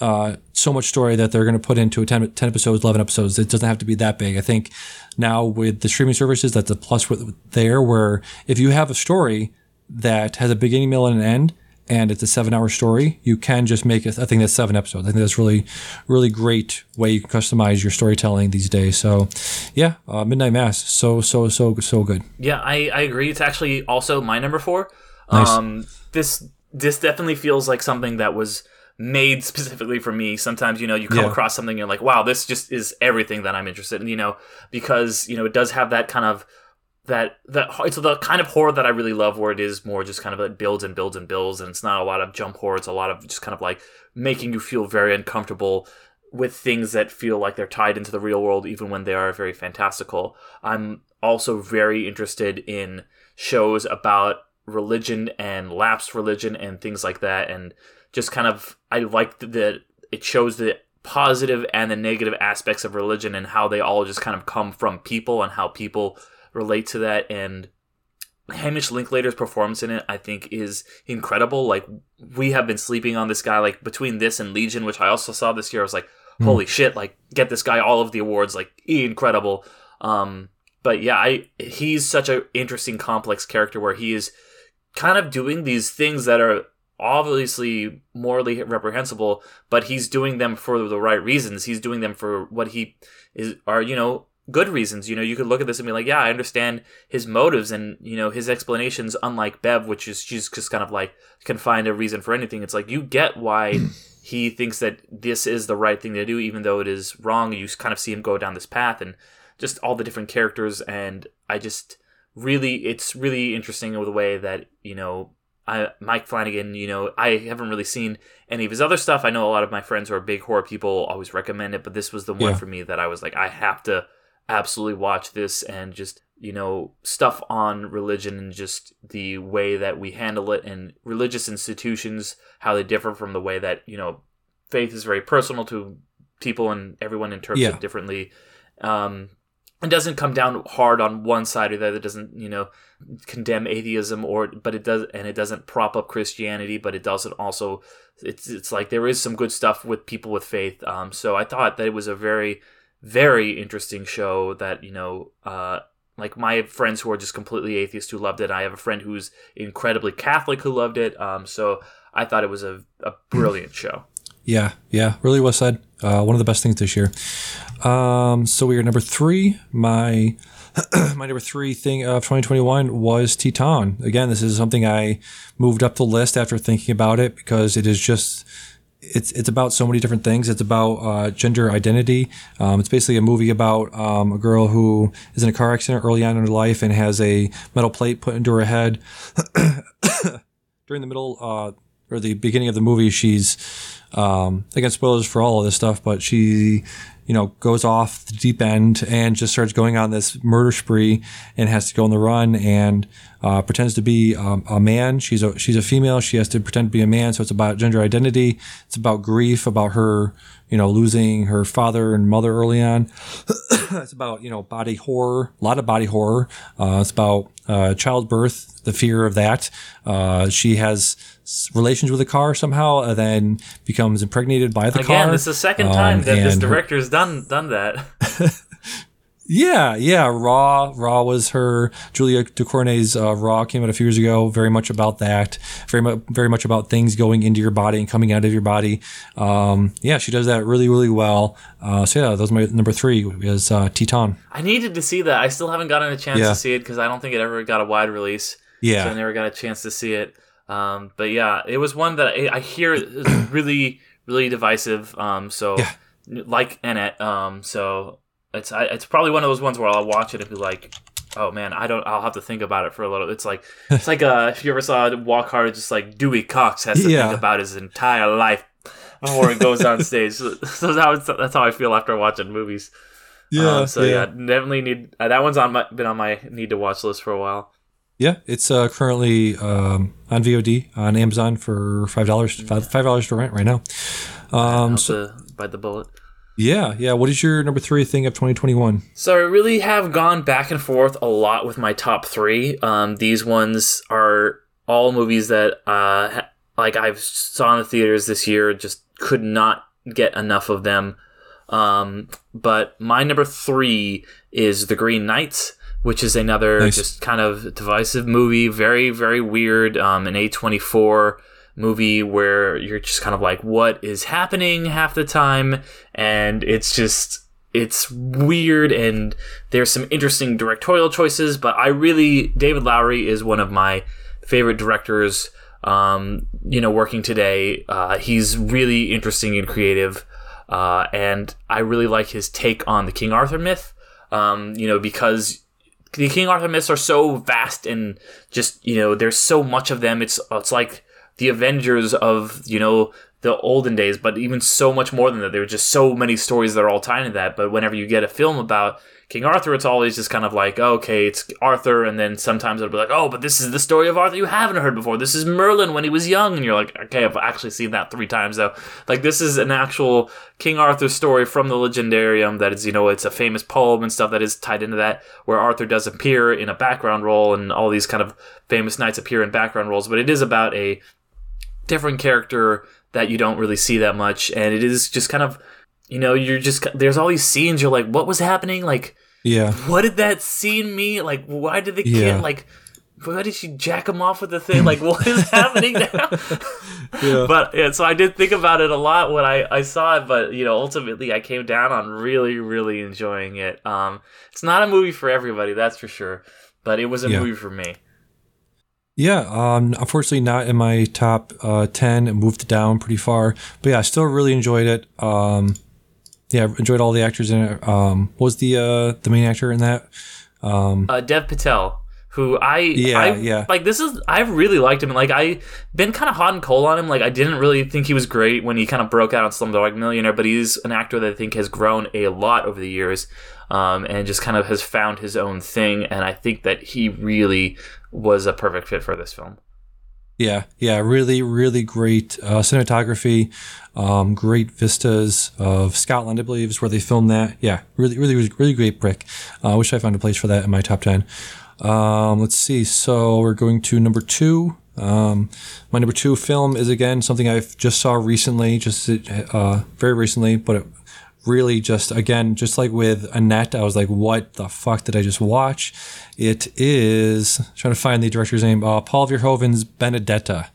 uh, so much story that they're going to put into a 10, 10 episodes, 11 episodes. It doesn't have to be that big. I think now with the streaming services, that's a plus with, there where if you have a story that has a beginning, middle, and an end, and it's a seven hour story, you can just make it, I think that's seven episodes. I think that's really, really great way you can customize your storytelling these days. So yeah, uh, Midnight Mass. So, so, so, so good. Yeah, I, I agree. It's actually also my number four. Nice. Um, this this definitely feels like something that was made specifically for me. Sometimes you know you come Yeah. across something and you're like, wow, this just is everything that I'm interested in. You know, because you know it does have that kind of that that it's the kind of horror that I really love, where it is more just kind of like builds and builds and builds, and it's not a lot of jump horror. It's a lot of just kind of like making you feel very uncomfortable with things that feel like they're tied into the real world, even when they are very fantastical. I'm also very interested in shows about religion and lapsed religion and things like that, and just kind of I like that it shows the positive and the negative aspects of religion and how they all just kind of come from people and how people relate to that and Hamish Linklater's performance in it, I think, is incredible. Like we have been sleeping on this guy. Like between this and Legion, which I also saw this year, I was like, "Holy shit!" Like get this guy all of the awards. Like incredible. Um, but yeah, I he's such an interesting, complex character where he is kind of doing these things that are obviously morally reprehensible, but he's doing them for the right reasons. He's doing them for what he is are you know good reasons. You know, you could look at this and be like, yeah, I understand his motives and you know his explanations. Unlike Bev, which is she's just kind of like can find a reason for anything. It's like you get why he thinks that this is the right thing to do, even though it is wrong. You kind of see him go down this path and just all the different characters. And I just really, it's really interesting with the way that you know I, Mike Flanagan, you know, I haven't really seen any of his other stuff. I know a lot of my friends who are big horror people always recommend it, but this was the one Yeah. for me that I was like, I have to absolutely watch this and just, you know, stuff on religion and just the way that we handle it and religious institutions, how they differ from the way that, you know, faith is very personal to people and everyone interprets Yeah. it differently. Um, it doesn't come down hard on one side or the other. It doesn't, you know, condemn atheism or, but it does, and it doesn't prop up Christianity, but it doesn't also, it's, it's like there is some good stuff with people with faith. Um, so I thought that it was a very, very interesting show that, you know, uh, like my friends who are just completely atheists who loved it. I have a friend who's incredibly Catholic who loved it. Um, so I thought it was a, a brilliant show. Yeah, yeah, really well said. Uh, one of the best things this year. Um, so we are number three. My my number three thing of 2021 was Titane. Again, this is something I moved up the list after thinking about it because it is just it's it's about so many different things. It's about uh, gender identity. Um, it's basically a movie about um, a girl who is in a car accident early on in her life and has a metal plate put into her head. During the middle uh, or the beginning of the movie, she's um, again spoilers for all of this stuff, but she you know goes off the deep end and just starts going on this murder spree and has to go on the run and uh, pretends to be um, a man. She's a she's a female. She has to pretend to be a man. So it's about gender identity. It's about grief, about her you know losing her father and mother early on. it's about you know body horror, a lot of body horror. Uh, it's about uh, childbirth, the fear of that. Uh, she has relations with a car somehow, and then becomes impregnated by the car. Again, this is the second time Um, that this director has done done that. Yeah, yeah. Raw, Raw was her. Julia Ducournau's uh, Raw came out a few years ago. Very much about that. Very much, very much about things going into your body and coming out of your body. Um, yeah, she does that really, really well. Uh, so yeah, that was my number three is uh, Titane. I needed to see that. I still haven't gotten a chance Yeah. to see it because I don't think it ever got a wide release. Yeah. so I never got a chance to see it. Um, but yeah, it was one that I, I hear is really, really divisive. Um, so Yeah. like Annette. Um, so it's I, it's probably one of those ones where I'll watch it and be like, oh man, I don't. I'll have to think about it for a little. It's like it's like uh, if you ever saw Walk Hard, just like Dewey Cox has to Yeah. think about his entire life before he goes on stage. So, so that's, how that's how I feel after watching movies. Um, so yeah. definitely need uh, that one's on my been on my need to watch list for a while. Yeah, it's uh, currently um, on VOD on Amazon for five dollars. Five dollars to rent right now. Um, so, bite the bullet. yeah, yeah. What is your number three thing of 2021? So I really have gone back and forth a lot with my top three. Um, these ones are all movies that uh, like I've saw in the theaters this year. Just could not get enough of them. Um, but my number three is The Green Knights, which is another Nice. just kind of divisive movie. Very very weird. Um, an A twenty four movie where you're just kind of like, what is happening half the time, and it's just it's weird and there's some interesting directorial choices but i really david lowery is one of my favorite directors um, you know working today uh, he's really interesting and creative uh, and i really like his take on the king arthur myth um, you know because the king arthur myths are so vast and just you know there's so much of them it's it's like the avengers of you know the olden days, but even so much more than that. There just so many stories that are all tied into that. But whenever you get a film about King Arthur, it's always just kind of like, oh, okay, it's Arthur, and then sometimes it'll be like, oh, but this is the story of Arthur you haven't heard before. This is Merlin when he was young, and you're like, okay, I've actually seen that three times though. Like this is an actual King Arthur story from the Legendarium that is, you know, it's a famous poem and stuff that is tied into that, where Arthur does appear in a background role, and all these kind of famous knights appear in background roles. But it is about a different character that you don't really see that much and it is just kind of you know you're just there's all these scenes you're like what was happening like Yeah, what did that scene mean like why did the kid Yeah. like why did she jack him off with the thing like what is happening now yeah, but yeah so i did think about it a lot when i i saw it but you know ultimately i came down on really really enjoying it um it's not a movie for everybody that's for sure but it was a Yeah. movie for me yeah. Um, unfortunately, not in my top uh, ten. It moved down pretty far, but yeah, I still really enjoyed it. Um, yeah, I enjoyed all the actors in it. Um, was the uh, the main actor in that? uh dev patel who I Yeah, I, yeah. like this is I really liked him like I been kind of hot and cold on him like I didn't really think he was great when he kind of broke out on Slumdog Millionaire but he's an actor that I think has grown a lot over the years um, and just kind of has found his own thing and I think that he really was a perfect fit for this film. Yeah, yeah, really, really great uh, cinematography, um, great vistas of Scotland, I believe, is where they filmed that. Yeah, really, really, really, great brick. Uh, I wish I found a place for that in my top 10. Um, let's see. So we're going to number two. Um, my number two film is again something I just saw recently, just uh, very recently, but it really just again, just like with Annette, I was like, "What the fuck did I just watch?" It is trying to find the director's name. Uh, Paul Verhoeven's Benedetta.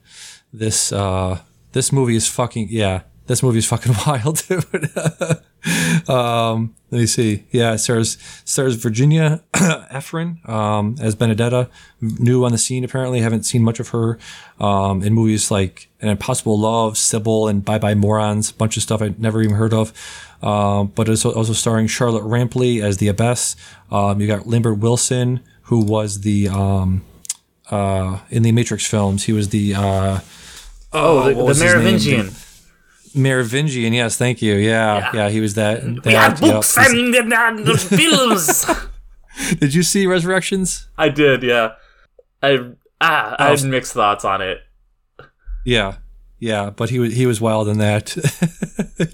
This uh, this movie is fucking yeah. This movie is fucking wild, dude. um, let me see. Yeah, it stars stars Virginia Efira um, as Benedetta, new on the scene apparently. Haven't seen much of her um, in movies like An Impossible Love, Sybil, and Bye Bye Morons. A bunch of stuff I'd never even heard of. Um, but it's also starring Charlotte Rampling as the Abbess. Um, you got Lambert Wilson, who was the um, uh, in the Matrix films. He was the uh, Oh, the, the? Merovingian. Merovingian. Yes, thank you. Yeah, Yeah. yeah, he was that. We have that, yep. books and, and, and films. Did you see Resurrections? I did, yeah. I ah, I Oh, had mixed thoughts on it. Yeah, yeah, but he was he was wild in that.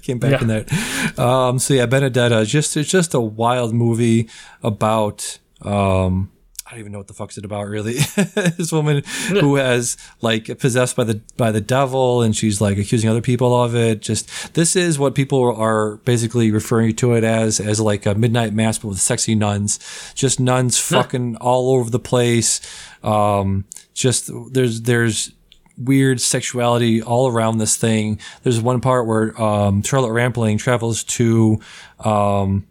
Came back Yeah. in that. Um, so yeah, Benedetta. Just it's just a wild movie about. Um, I don't even know what the fuck's it about really. this woman who has like possessed by the by the devil, and she's like accusing other people of it. Just this is what people are basically referring to it as as like a midnight mass, but with sexy nuns. Just nuns fucking all over the place. Um, just there's there's weird sexuality all around this thing. There's one part where um, Charlotte Rampling travels to, um,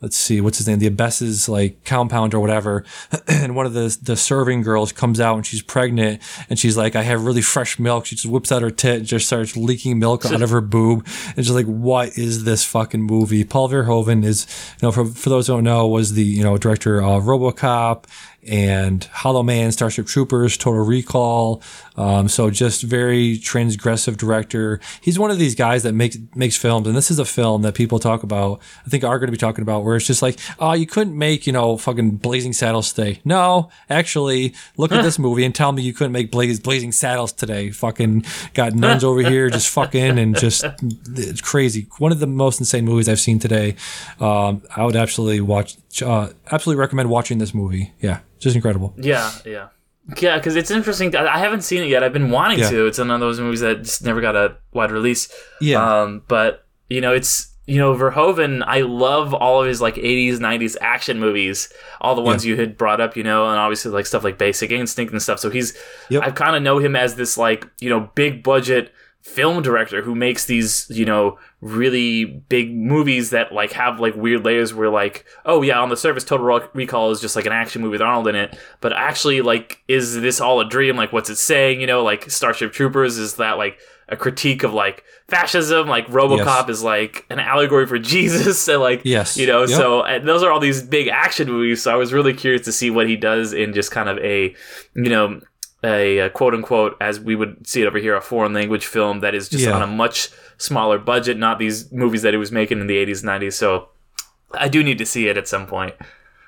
let's see, what's his name? The Abbess's like compound or whatever, and one of the the serving girls comes out and she's pregnant, and she's like, "I have really fresh milk." She just whips out her tit and just starts leaking milk out of her boob, and she's like, "What is this fucking movie?" Paul Verhoeven is, you know, for for those who don't know, was the you know director of RoboCop and Hollow Man, Starship Troopers, Total Recall. Um, so just very transgressive director. He's one of these guys that makes makes films, and this is a film that people talk about. I think are going to be talking about where it's just like, oh, you couldn't make you know fucking Blazing Saddles today. No, actually, look at this movie and tell me you couldn't make Blaze, Blazing Saddles today. Fucking got nuns over here just fucking and just it's crazy. One of the most insane movies I've seen today. Um, I would absolutely watch. Uh, absolutely recommend watching this movie. Yeah, just incredible. Yeah, yeah. Yeah, because it's interesting. I I haven't seen it yet. I've been wanting Yeah. to. It's one of those movies that just never got a wide release. Yeah. Um, but you know, it's you know Verhoeven. I love all of his like '80s, '90s action movies. All the ones you had brought up, you know, and obviously like stuff like Basic Instinct and stuff. So he's. Yep. I kind of know him as this like you know big budget film director who makes these you know really big movies that like have like weird layers where like oh yeah on the surface total recall is just like an action movie with arnold in it but actually like is this all a dream like what's it saying you know like starship troopers is that like a critique of like fascism like robocop Yes. is like an allegory for jesus and like Yes. you know Yep. so and those are all these big action movies so i was really curious to see what he does in just kind of a you know a, uh quote unquote, as we would see it over here, a foreign language film that is just Yeah. on a much smaller budget, not these movies that he was making in the 80s, 90s. So I do need to see it at some point.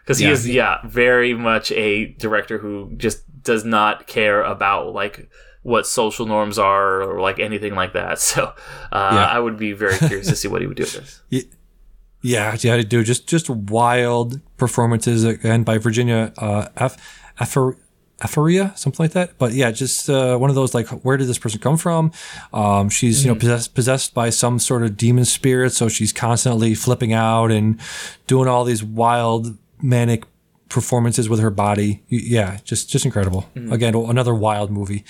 Because he Yeah. is, yeah, very much a director who just does not care about, like, what social norms are or, like, anything like that. So uh, Yeah. I would be very curious to see what he would do with this. Yeah, yeah, I do. Just just wild performances again by Virginia uh, F. Effer, Efferia, something like that. But yeah, just uh, one of those like, where did this person come from? Um, she's you know possessed possessed by some sort of demon spirit, so she's constantly flipping out and doing all these wild manic performances with her body. Yeah, just just incredible. Again, another wild movie.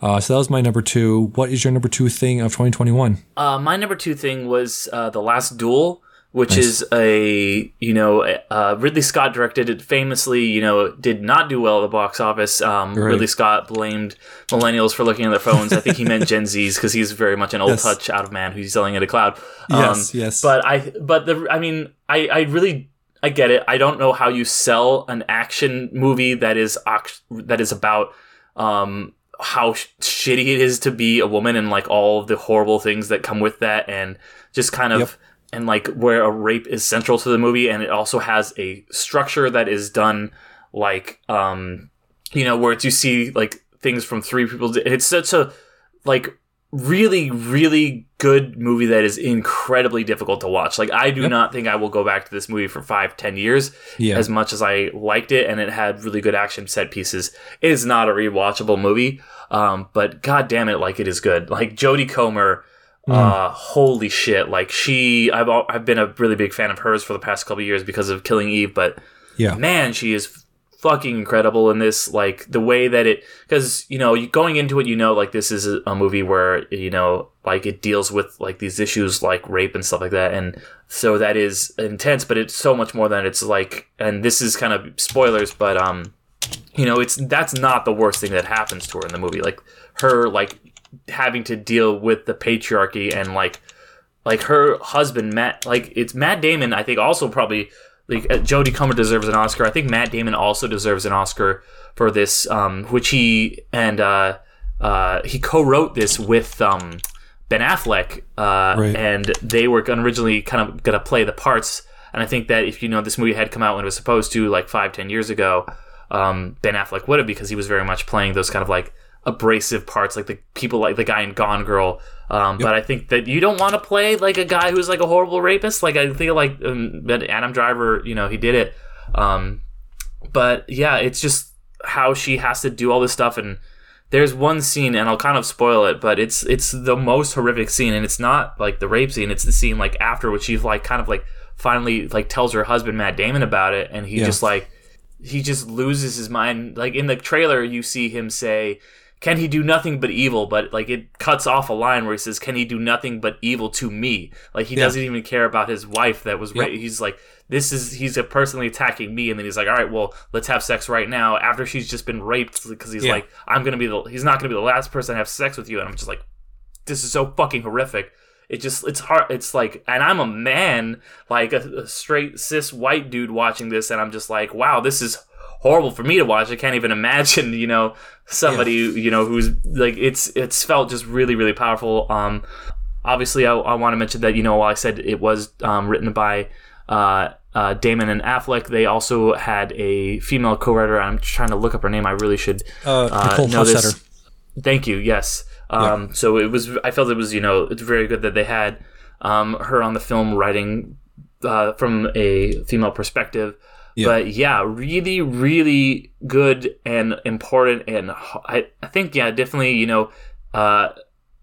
Uh, so that was my number two. What is your number two thing of 2021? Uh, my number two thing was uh, the Last Duel, which is a you know uh, Ridley Scott directed it famously. You know, did not do well at the box office. Um, Right. Ridley Scott blamed millennials for looking at their phones. I think he meant Gen Zs because he's very much an old Yes. touch out of man who's selling at a cloud. Yes, yes. But I, but the, I mean, I, I really. I get it. I don't know how you sell an action movie that is that is about um, how sh- shitty it is to be a woman and like all the horrible things that come with that, and just kind of. Yep. And like where a rape is central to the movie, and it also has a structure that is done like, um, you know, where it's you see like things from three people. It's such a like really, really good movie that is incredibly difficult to watch. Like I do yep. not think I will go back to this movie for five, ten years. Yeah. As much as I liked it and it had really good action set pieces, it is not a rewatchable movie. Um, but god damn it, like it is good. Like Jodie Comer, mm. uh, holy shit! Like she, I've I've been a really big fan of hers for the past couple years because of Killing Eve, but yeah, man, she is fucking incredible in this like the way that it because you know going into it you know like this is a, a, movie where you know like it deals with like these issues like rape and stuff like that and so that is intense but it's so much more than it's like and this is kind of spoilers but um you know it's that's not the worst thing that happens to her in the movie like her like having to deal with the patriarchy and like like her husband Matt like it's Matt Damon I think also probably like uh, Jodie Comer deserves an Oscar. I think Matt Damon also deserves an Oscar for this, um, which he and uh, uh, he co-wrote this with um, Ben Affleck, uh, right. and they were originally kind of gonna play the parts. And I think that if you know this movie had come out when it was supposed to, like five, ten years ago, um, Ben Affleck would have because he was very much playing those kind of like abrasive parts, like the people like the guy in Gone Girl. Um, yep. But I think that you don't want to play like a guy who's like a horrible rapist. Like I think like um, Adam Driver, you know, he did it. Um, but yeah, it's just how she has to do all this stuff and there's one scene and I'll kind of spoil it, but it's it's the most horrific scene and it's not like the rape scene, it's the scene like after which she's like kind of like finally like tells her husband Matt Damon about it and he yeah. just like he just loses his mind. Like in the trailer you see him say can he do nothing but evil? But like it cuts off a line where he says, "Can he do nothing but evil to me?" Like he yeah. doesn't even care about his wife that was. Ra- he's like, this is he's personally attacking me, and then he's like, "All right, well, let's have sex right now." After she's just been raped, because he's yeah. like, "I'm gonna be the he's not gonna be the last person to have sex with you," and I'm just like, this is so fucking horrific. It just it's hard. It's like, and I'm a man, like a, a straight cis white dude watching this, and I'm just like, wow, this is horrible for me to watch. I can't even imagine, you know, somebody, yeah. you know, who's like it's it's felt just really really powerful. Um, obviously, I, I want to mention that you know, while I said it was um, written by uh, uh, Damon and Affleck, they also had a female co-writer. I'm trying to look up her name. I really should uh, uh know this. Thank you. Yes. Um, yeah. So it was. I felt it was you know it's very good that they had um, her on the film writing uh, from a female perspective. Yeah. But yeah, really, really good and important. And I, I think, yeah, definitely, you know, uh,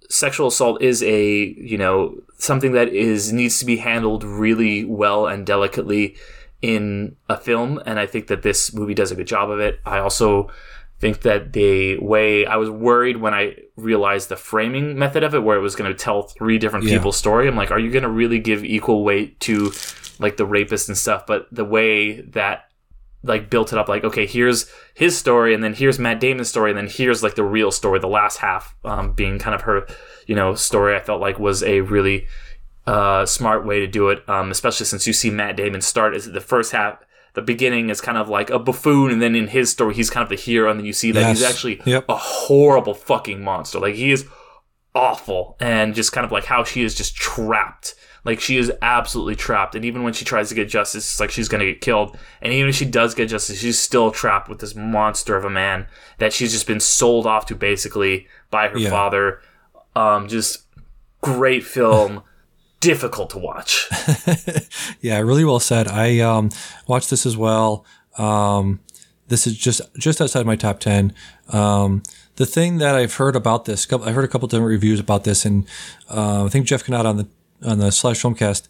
sexual assault is a, you know, something that is needs to be handled really well and delicately in a film. And I think that this movie does a good job of it. I also think that the way I was worried when I realized the framing method of it, where it was going to tell three different yeah. people's story. I'm like, are you going to really give equal weight to like the rapist and stuff, but the way that like built it up like okay here's his story and then here's matt damon's story and then here's like the real story the last half um, being kind of her you know story i felt like was a really uh, smart way to do it um, especially since you see matt damon start as the first half the beginning is kind of like a buffoon and then in his story he's kind of the hero and then you see that yes. he's actually yep. a horrible fucking monster like he is awful and just kind of like how she is just trapped like she is absolutely trapped, and even when she tries to get justice, it's like she's gonna get killed. And even if she does get justice, she's still trapped with this monster of a man that she's just been sold off to basically by her yeah. father. Um, just great film. difficult to watch. yeah, really well said. I um, watched this as well. Um, this is just just outside my top ten. Um, the thing that I've heard about this, I've heard a couple different reviews about this, and uh, I think Jeff Cannata on the on the slash filmcast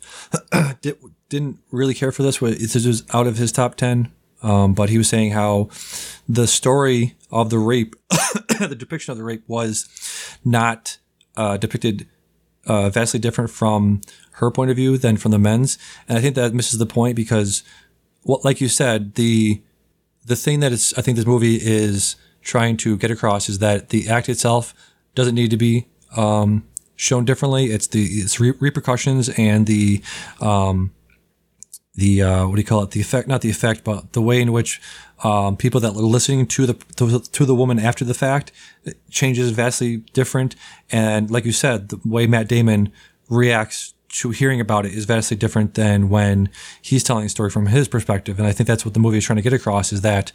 did, didn't really care for this. This was out of his top 10. Um, but he was saying how the story of the rape, the depiction of the rape was not uh, depicted uh, vastly different from her point of view than from the men's. And I think that misses the point because, like you said, the the thing that I think this movie is trying to get across is that the act itself doesn't need to be um, shown differently. It's the it's re- repercussions and the um, the uh, what do you call it? The effect, not the effect, but the way in which um, people that are listening to the to, to, the woman after the fact changes vastly different. And like you said, the way Matt Damon reacts to hearing about it is vastly different than when he's telling a story from his perspective. And I think that's what the movie is trying to get across is that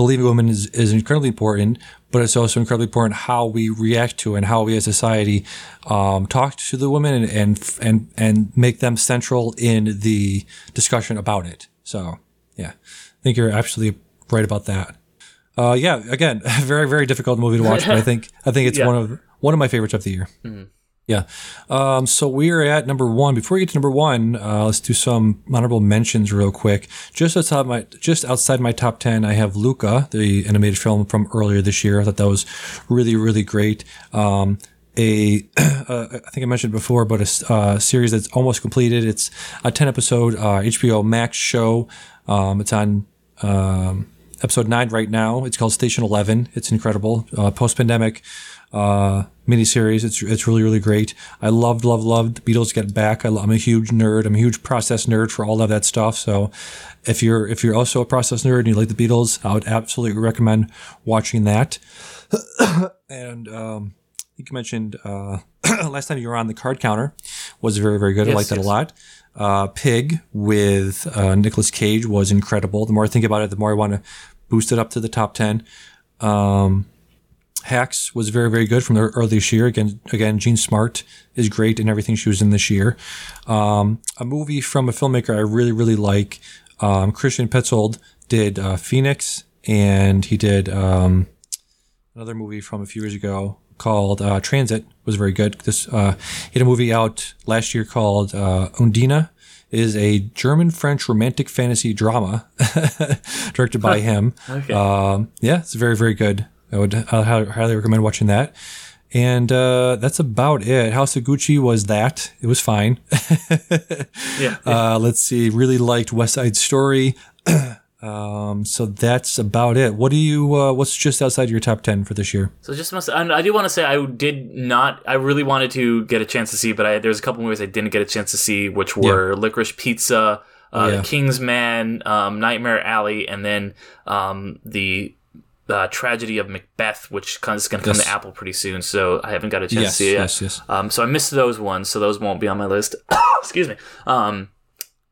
believing women is, is incredibly important, but it's also incredibly important how we react to and how we as society um, talk to the women and, and and and make them central in the discussion about it. So yeah, I think you're absolutely right about that. Uh, yeah, again, very very difficult movie to watch, but I think I think it's yeah. one of one of my favorites of the year. Mm-hmm. Yeah. Um, so we are at number one. Before we get to number one, uh, let's do some honorable mentions real quick. Just outside my just outside my top ten, I have Luca, the animated film from earlier this year. I thought that was really really great. Um, a uh, I think I mentioned before, but a uh, series that's almost completed. It's a ten episode HBO uh, Max show. Um, it's on. Um, episode nine right now. It's called Station Eleven. It's incredible. Uh, Post pandemic uh, miniseries. It's it's really really great. I loved loved loved Beatles Get Back. I, am a huge nerd. I'm a huge process nerd for all of that stuff. So if you're if you're also a process nerd and you like the Beatles, I would absolutely recommend watching that. and um, you mentioned uh, last time you were on the card counter was very very good. Yes, I liked yes. that a lot. Uh, Pig with uh, Nicolas Cage was incredible. The more I think about it, the more I want to boost it up to the top ten. Um, Hacks was very, very good from the earlier year. Again, again, Jean Smart is great in everything she was in this year. Um, a movie from a filmmaker I really, really like. Um, Christian Petzold did uh, Phoenix, and he did um, another movie from a few years ago called uh, Transit. Was very good. This uh, he had a movie out last year called uh, Undine. It is a German French romantic fantasy drama directed by him. Okay. Um, yeah, it's very, very good. I would I highly recommend watching that. And uh, that's about it. House of Gucci was that. It was fine. yeah. Uh, let's see. Really liked West Side Story. um, so that's about it. What do you? Uh, what's just outside your top ten for this year? So just must. I do want to say I did not. I really wanted to get a chance to see, but I, there's a couple movies I didn't get a chance to see, which were yeah. Licorice Pizza, uh, yeah. Kingsman, um, Nightmare Alley, and then um, the the tragedy of Macbeth, which is going to come yes. to Apple pretty soon. So I haven't got a chance yes, to see it. Yes, yes. Um, so I missed those ones, so those won't be on my list. Excuse me. Um,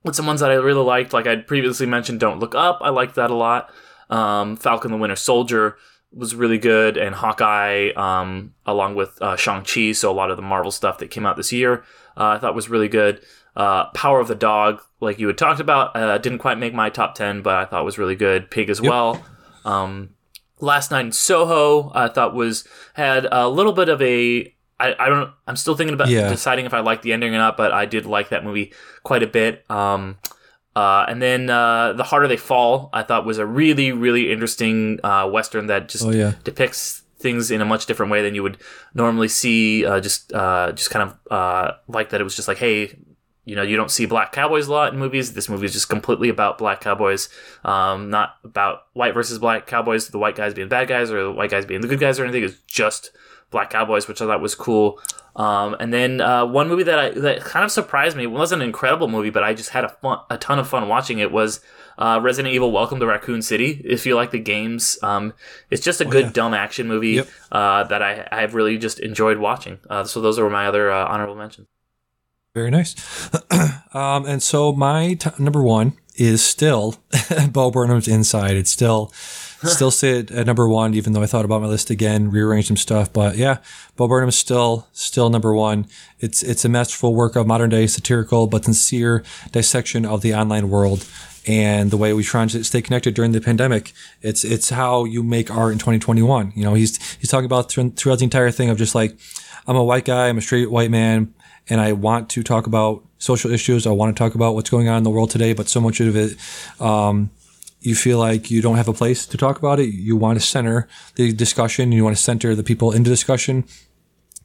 with some ones that I really liked, like I'd previously mentioned, Don't Look Up. I liked that a lot. Um, Falcon the Winter Soldier was really good, and Hawkeye, um, along with uh, Shang Chi. So a lot of the Marvel stuff that came out this year, uh, I thought was really good. Uh, Power of the Dog, like you had talked about, uh, didn't quite make my top ten, but I thought was really good. Pig as yep. well. Um, Last Night in Soho, I thought was had a little bit of a. I, I don't. I'm still thinking about yeah. deciding if I like the ending or not, but I did like that movie quite a bit. Um, uh, and then uh, The Harder They Fall, I thought was a really, really interesting uh, western that just oh, yeah. depicts things in a much different way than you would normally see. Uh, just, uh, just kind of uh, like that. It was just like, hey, you know, you don't see black cowboys a lot in movies. This movie is just completely about black cowboys, um, not about white versus black cowboys, the white guys being bad guys or the white guys being the good guys or anything. It's just black cowboys, which I thought was cool. Um, and then uh, one movie that I that kind of surprised me. It wasn't an incredible movie, but I just had a fun, a ton of fun watching it. Was uh, Resident Evil: Welcome to Raccoon City. If you like the games, um, it's just a oh, good yeah. dumb action movie yep. uh, that I I've really just enjoyed watching. Uh, so those are my other uh, honorable mentions. Very nice. um, and so my t- number one is still Bo Burnham's Inside. It's still still sit at number one, even though I thought about my list again, rearranged some stuff. But yeah, Bo Burnham's still still number one. It's it's a masterful work of modern day satirical but sincere dissection of the online world and the way we try to stay connected during the pandemic. It's it's how you make art in 2021. You know, he's he's talking about throughout the entire thing of just like I'm a white guy, I'm a straight white man, and I want to talk about social issues. I want to talk about what's going on in the world today, but so much of it, um, you feel like you don't have a place to talk about it. You want to center the discussion. You want to center the people into discussion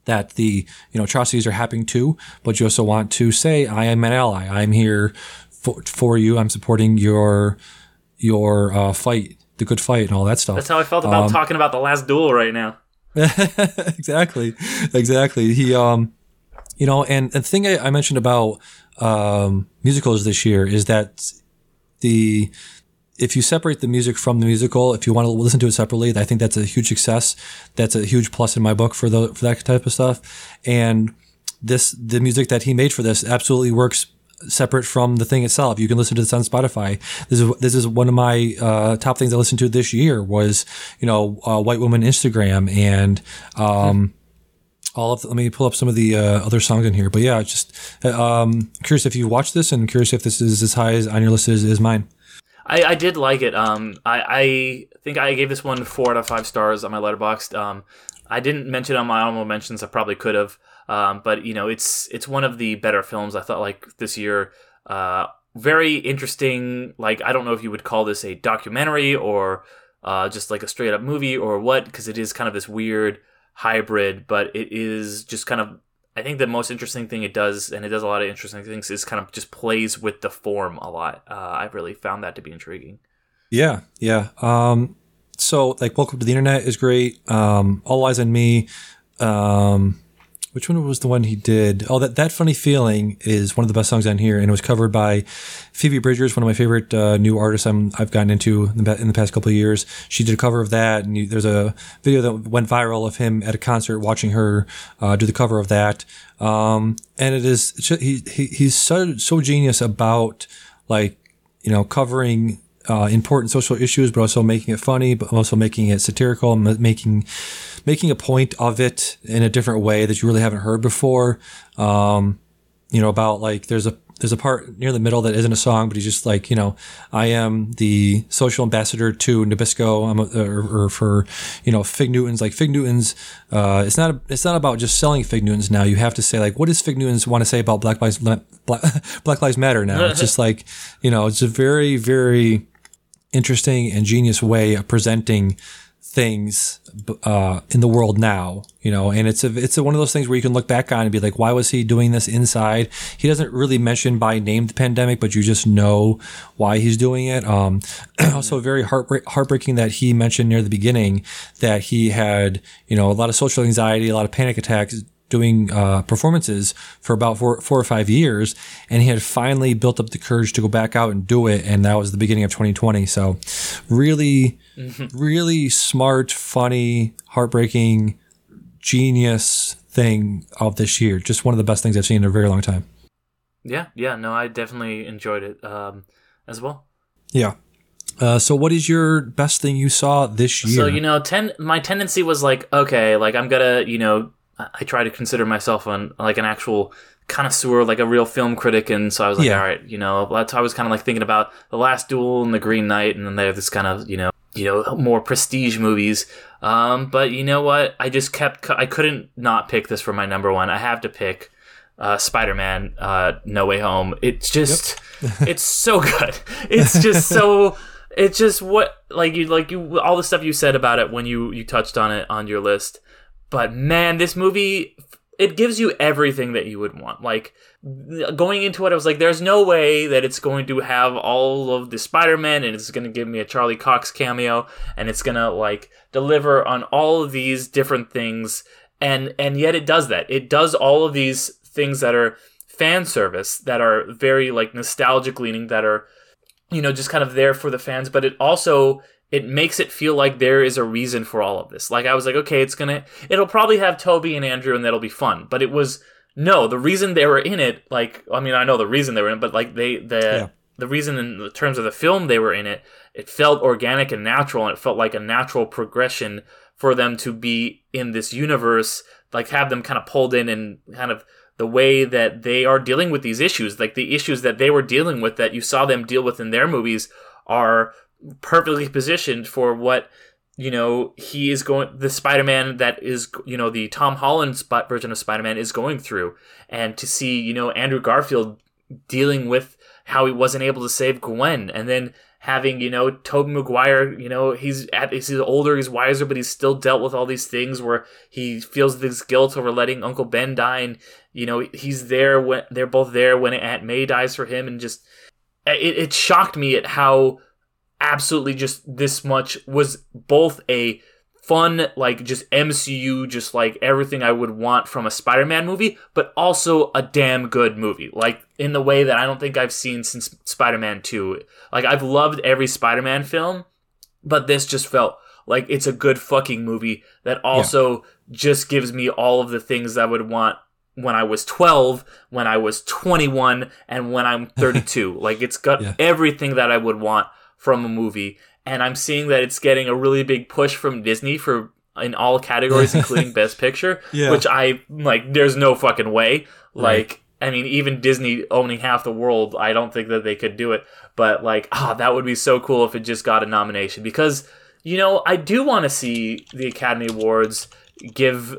that the you know atrocities are happening to, but you also want to say, I am an ally. I'm here for, for you. I'm supporting your your uh, fight, the good fight, and all that stuff. That's how I felt about um, talking about the last duel right now. exactly, exactly. He um You know, and the thing I, I mentioned about um, musicals this year is that the if you separate the music from the musical, if you want to listen to it separately, I think that's a huge success. That's a huge plus in my book for the for that type of stuff. And this the music that he made for this absolutely works separate from the thing itself. You can listen to this on Spotify. This is this is one of my uh, top things I listened to this year was you know uh, White Woman Instagram and. Um, all of the, let me pull up some of the uh, other songs in here, but yeah, just um, curious if you watched this and curious if this is as high as on your list as, as mine. I, I did like it. Um, I, I think I gave this one four out of five stars on my Letterboxd. Um, I didn't mention it on my honorable mentions. I probably could have. Um, but you know, it's it's one of the better films I thought like this year. Uh, very interesting. Like I don't know if you would call this a documentary or uh, just like a straight up movie or what, because it is kind of this weird hybrid. But it is just kind of. I think the most interesting thing it does, and it does a lot of interesting things, is kind of just plays with the form a lot. Uh, I've really found that to be intriguing. Yeah, yeah. Um, so like, Welcome to the Internet is great. Um, All Eyes on Me. Um, which one was the one he did? Oh, that that funny feeling is one of the best songs on here, and it was covered by Phoebe Bridgers, one of my favorite uh, new artists i have gotten into in the, in the, past couple of years. She did a cover of that, and you, there's a video that went viral of him at a concert watching her uh, do the cover of that. Um, and it is he, he he's so so genius about like you know covering uh, important social issues, but also making it funny, but also making it satirical, making making a point of it in a different way that you really haven't heard before. Um, you know, about like there's a there's a part near the middle that isn't a song, but he's just like, you know, I am the social ambassador to Nabisco, I'm a, or, or, for, you know, Fig Newtons. Like Fig Newtons, uh, it's not it's not about just selling Fig Newtons now. You have to say like, what does Fig Newtons want to say about Black Lives Black, Black Lives Matter now? it's just like, you know, it's a very very interesting and genius way of presenting things uh, in the world now, you know, and it's a it's a, one of those things where you can look back on and be like, why was he doing this inside? He doesn't really mention by name the pandemic, but you just know why he's doing it. Um, also, very heartbreak, heartbreaking that he mentioned near the beginning that he had, you know, a lot of social anxiety, a lot of panic attacks doing uh, performances for about four, four or five years, and he had finally built up the courage to go back out and do it, and that was the beginning of 2020. So, really, mm-hmm. really smart, funny, heartbreaking, genius thing of this year. Just one of the best things I've seen in a very long time. Yeah, yeah, no, I definitely enjoyed it um, as well. Yeah. Uh, so what is your best thing you saw this year? So you know, ten. My tendency was like, okay, like I'm gonna, you know, I try to consider myself an like an actual connoisseur, like a real film critic, and so I was like, yeah. all right, you know, that's I was kind of like thinking about the Last Duel and the Green Knight, and then they have this kind of you know you know more prestige movies. Um, but you know what? I just kept I couldn't not pick this for my number one. I have to pick uh, Spider-Man: uh, No Way Home. It's just yep. it's so good. It's just so. It's just what like you like you all the stuff you said about it when you you touched on it on your list but man, this movie it gives you everything that you would want. Like going into it, I was like, there's no way that it's going to have all of the Spider-Man and it's going to give me a Charlie Cox cameo and it's going to like deliver on all of these different things. And, and yet it does that. It does all of these things that are fan service, that are very like nostalgic leaning, that are, you know, just kind of there for the fans, but it also it makes it feel like there is a reason for all of this. Like I was like, okay, it's gonna, it'll probably have Tobey and Andrew, and that'll be fun. But it was no, the reason they were in it. Like, I mean, I know the reason they were in, it, but like they the yeah. the reason in the terms of the film they were in it, it felt organic and natural, and it felt like a natural progression for them to be in this universe. Like have them kind of pulled in and kind of the way that they are dealing with these issues, like the issues that they were dealing with that you saw them deal with in their movies, are perfectly positioned for what you know he is going the spider-man that is you know the tom holland spot version of spider-man is going through. And to see you know andrew garfield dealing with how he wasn't able to save gwen and then having you know tobey maguire you know he's at he's older he's wiser but he's still dealt with all these things where he feels this guilt over letting uncle ben die. And you know he's there when they're both there when aunt may dies for him and just it, it shocked me at how absolutely just this much was both a fun, like just MCU, just like everything I would want from a Spider Man movie, but also a damn good movie. Like in the way that I don't think I've seen since Spider Man 2. Like I've loved every Spider Man film, but this just felt like it's a good fucking movie that also yeah. just gives me all of the things I would want when I was 12, when I was 21, and when I'm 32. like it's got yeah. everything that I would want from a movie and I'm seeing that it's getting a really big push from Disney for in all categories, including Best Picture. Yeah. Which I like. There's no fucking way. Like, right. I mean, even Disney owning half the world, I don't think that they could do it. But like, ah, oh, that would be so cool if it just got a nomination because you know I do want to see the Academy Awards give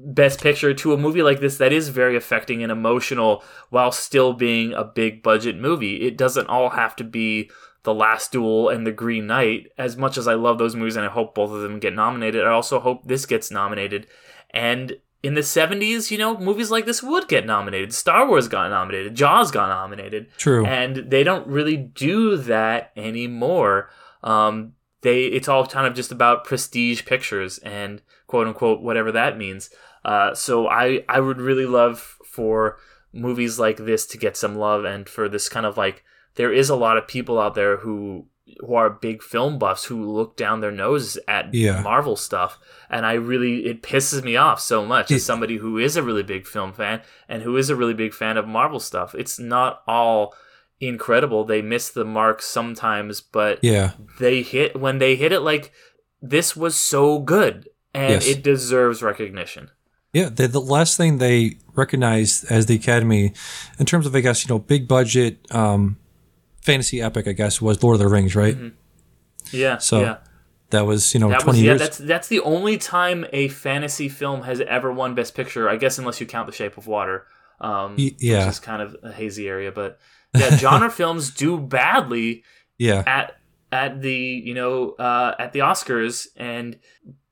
best picture to a movie like this that is very affecting and emotional while still being a big budget movie. It doesn't all have to be the Last Duel and The Green Knight. As much as I love those movies and I hope both of them get nominated, I also hope this gets nominated. And in the 70s, you know, movies like this would get nominated. Star Wars got nominated, Jaws got nominated. True. And they don't really do that anymore. Um, they it's all kind of just about prestige pictures and quote unquote whatever that means. Uh, so I I would really love for movies like this to get some love and for this kind of like there is a lot of people out there who who are big film buffs who look down their noses at yeah. Marvel stuff. And I really, it pisses me off so much as somebody who is a really big film fan and who is a really big fan of Marvel stuff. It's not all incredible. They miss the mark sometimes, but yeah, they hit when they hit it like this was so good and yes. it deserves recognition. Yeah, the, the last thing they recognized as the Academy, in terms of I guess you know big budget, um, fantasy epic, I guess, was Lord of the Rings, right? Mm-hmm. Yeah. So yeah. that was you know that twenty was, years. Yeah, that's that's the only time a fantasy film has ever won Best Picture. I guess unless you count The Shape of Water, um, yeah, which is kind of a hazy area. But yeah, genre films do badly. Yeah. At at the you know uh, at the Oscars and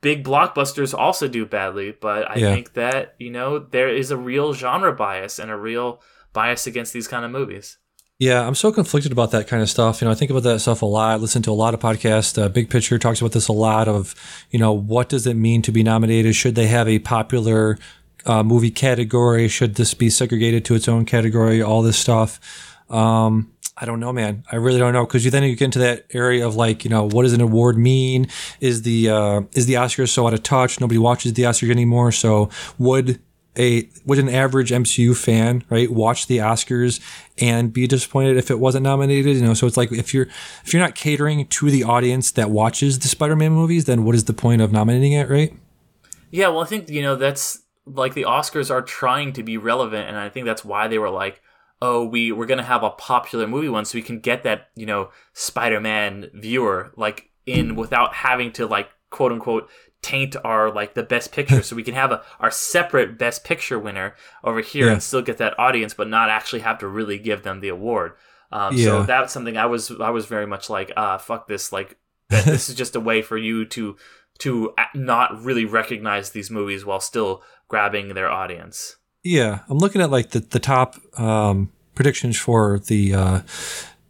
big blockbusters also do badly. But I yeah. think that you know there is a real genre bias and a real bias against these kind of movies. Yeah, I'm so conflicted about that kind of stuff. You know, I think about that stuff a lot. listen to a lot of podcasts. Uh, Big Picture talks about this a lot. Of you know, what does it mean to be nominated? Should they have a popular uh, movie category? Should this be segregated to its own category? All this stuff. Um, I don't know, man. I really don't know because you then you get into that area of like, you know, what does an award mean? Is the uh, is the Oscars so out of touch? Nobody watches the Oscars anymore. So would a would an average MCU fan, right, watch the Oscars and be disappointed if it wasn't nominated? You know, so it's like if you're if you're not catering to the audience that watches the Spider-Man movies, then what is the point of nominating it, right? Yeah, well, I think you know that's like the Oscars are trying to be relevant, and I think that's why they were like, oh, we we're gonna have a popular movie one, so we can get that you know Spider-Man viewer like in without having to like quote unquote taint our like the best picture so we can have a our separate best picture winner over here yeah. and still get that audience but not actually have to really give them the award um, yeah. so that's something i was i was very much like ah fuck this like this is just a way for you to to not really recognize these movies while still grabbing their audience yeah i'm looking at like the, the top um, predictions for the uh,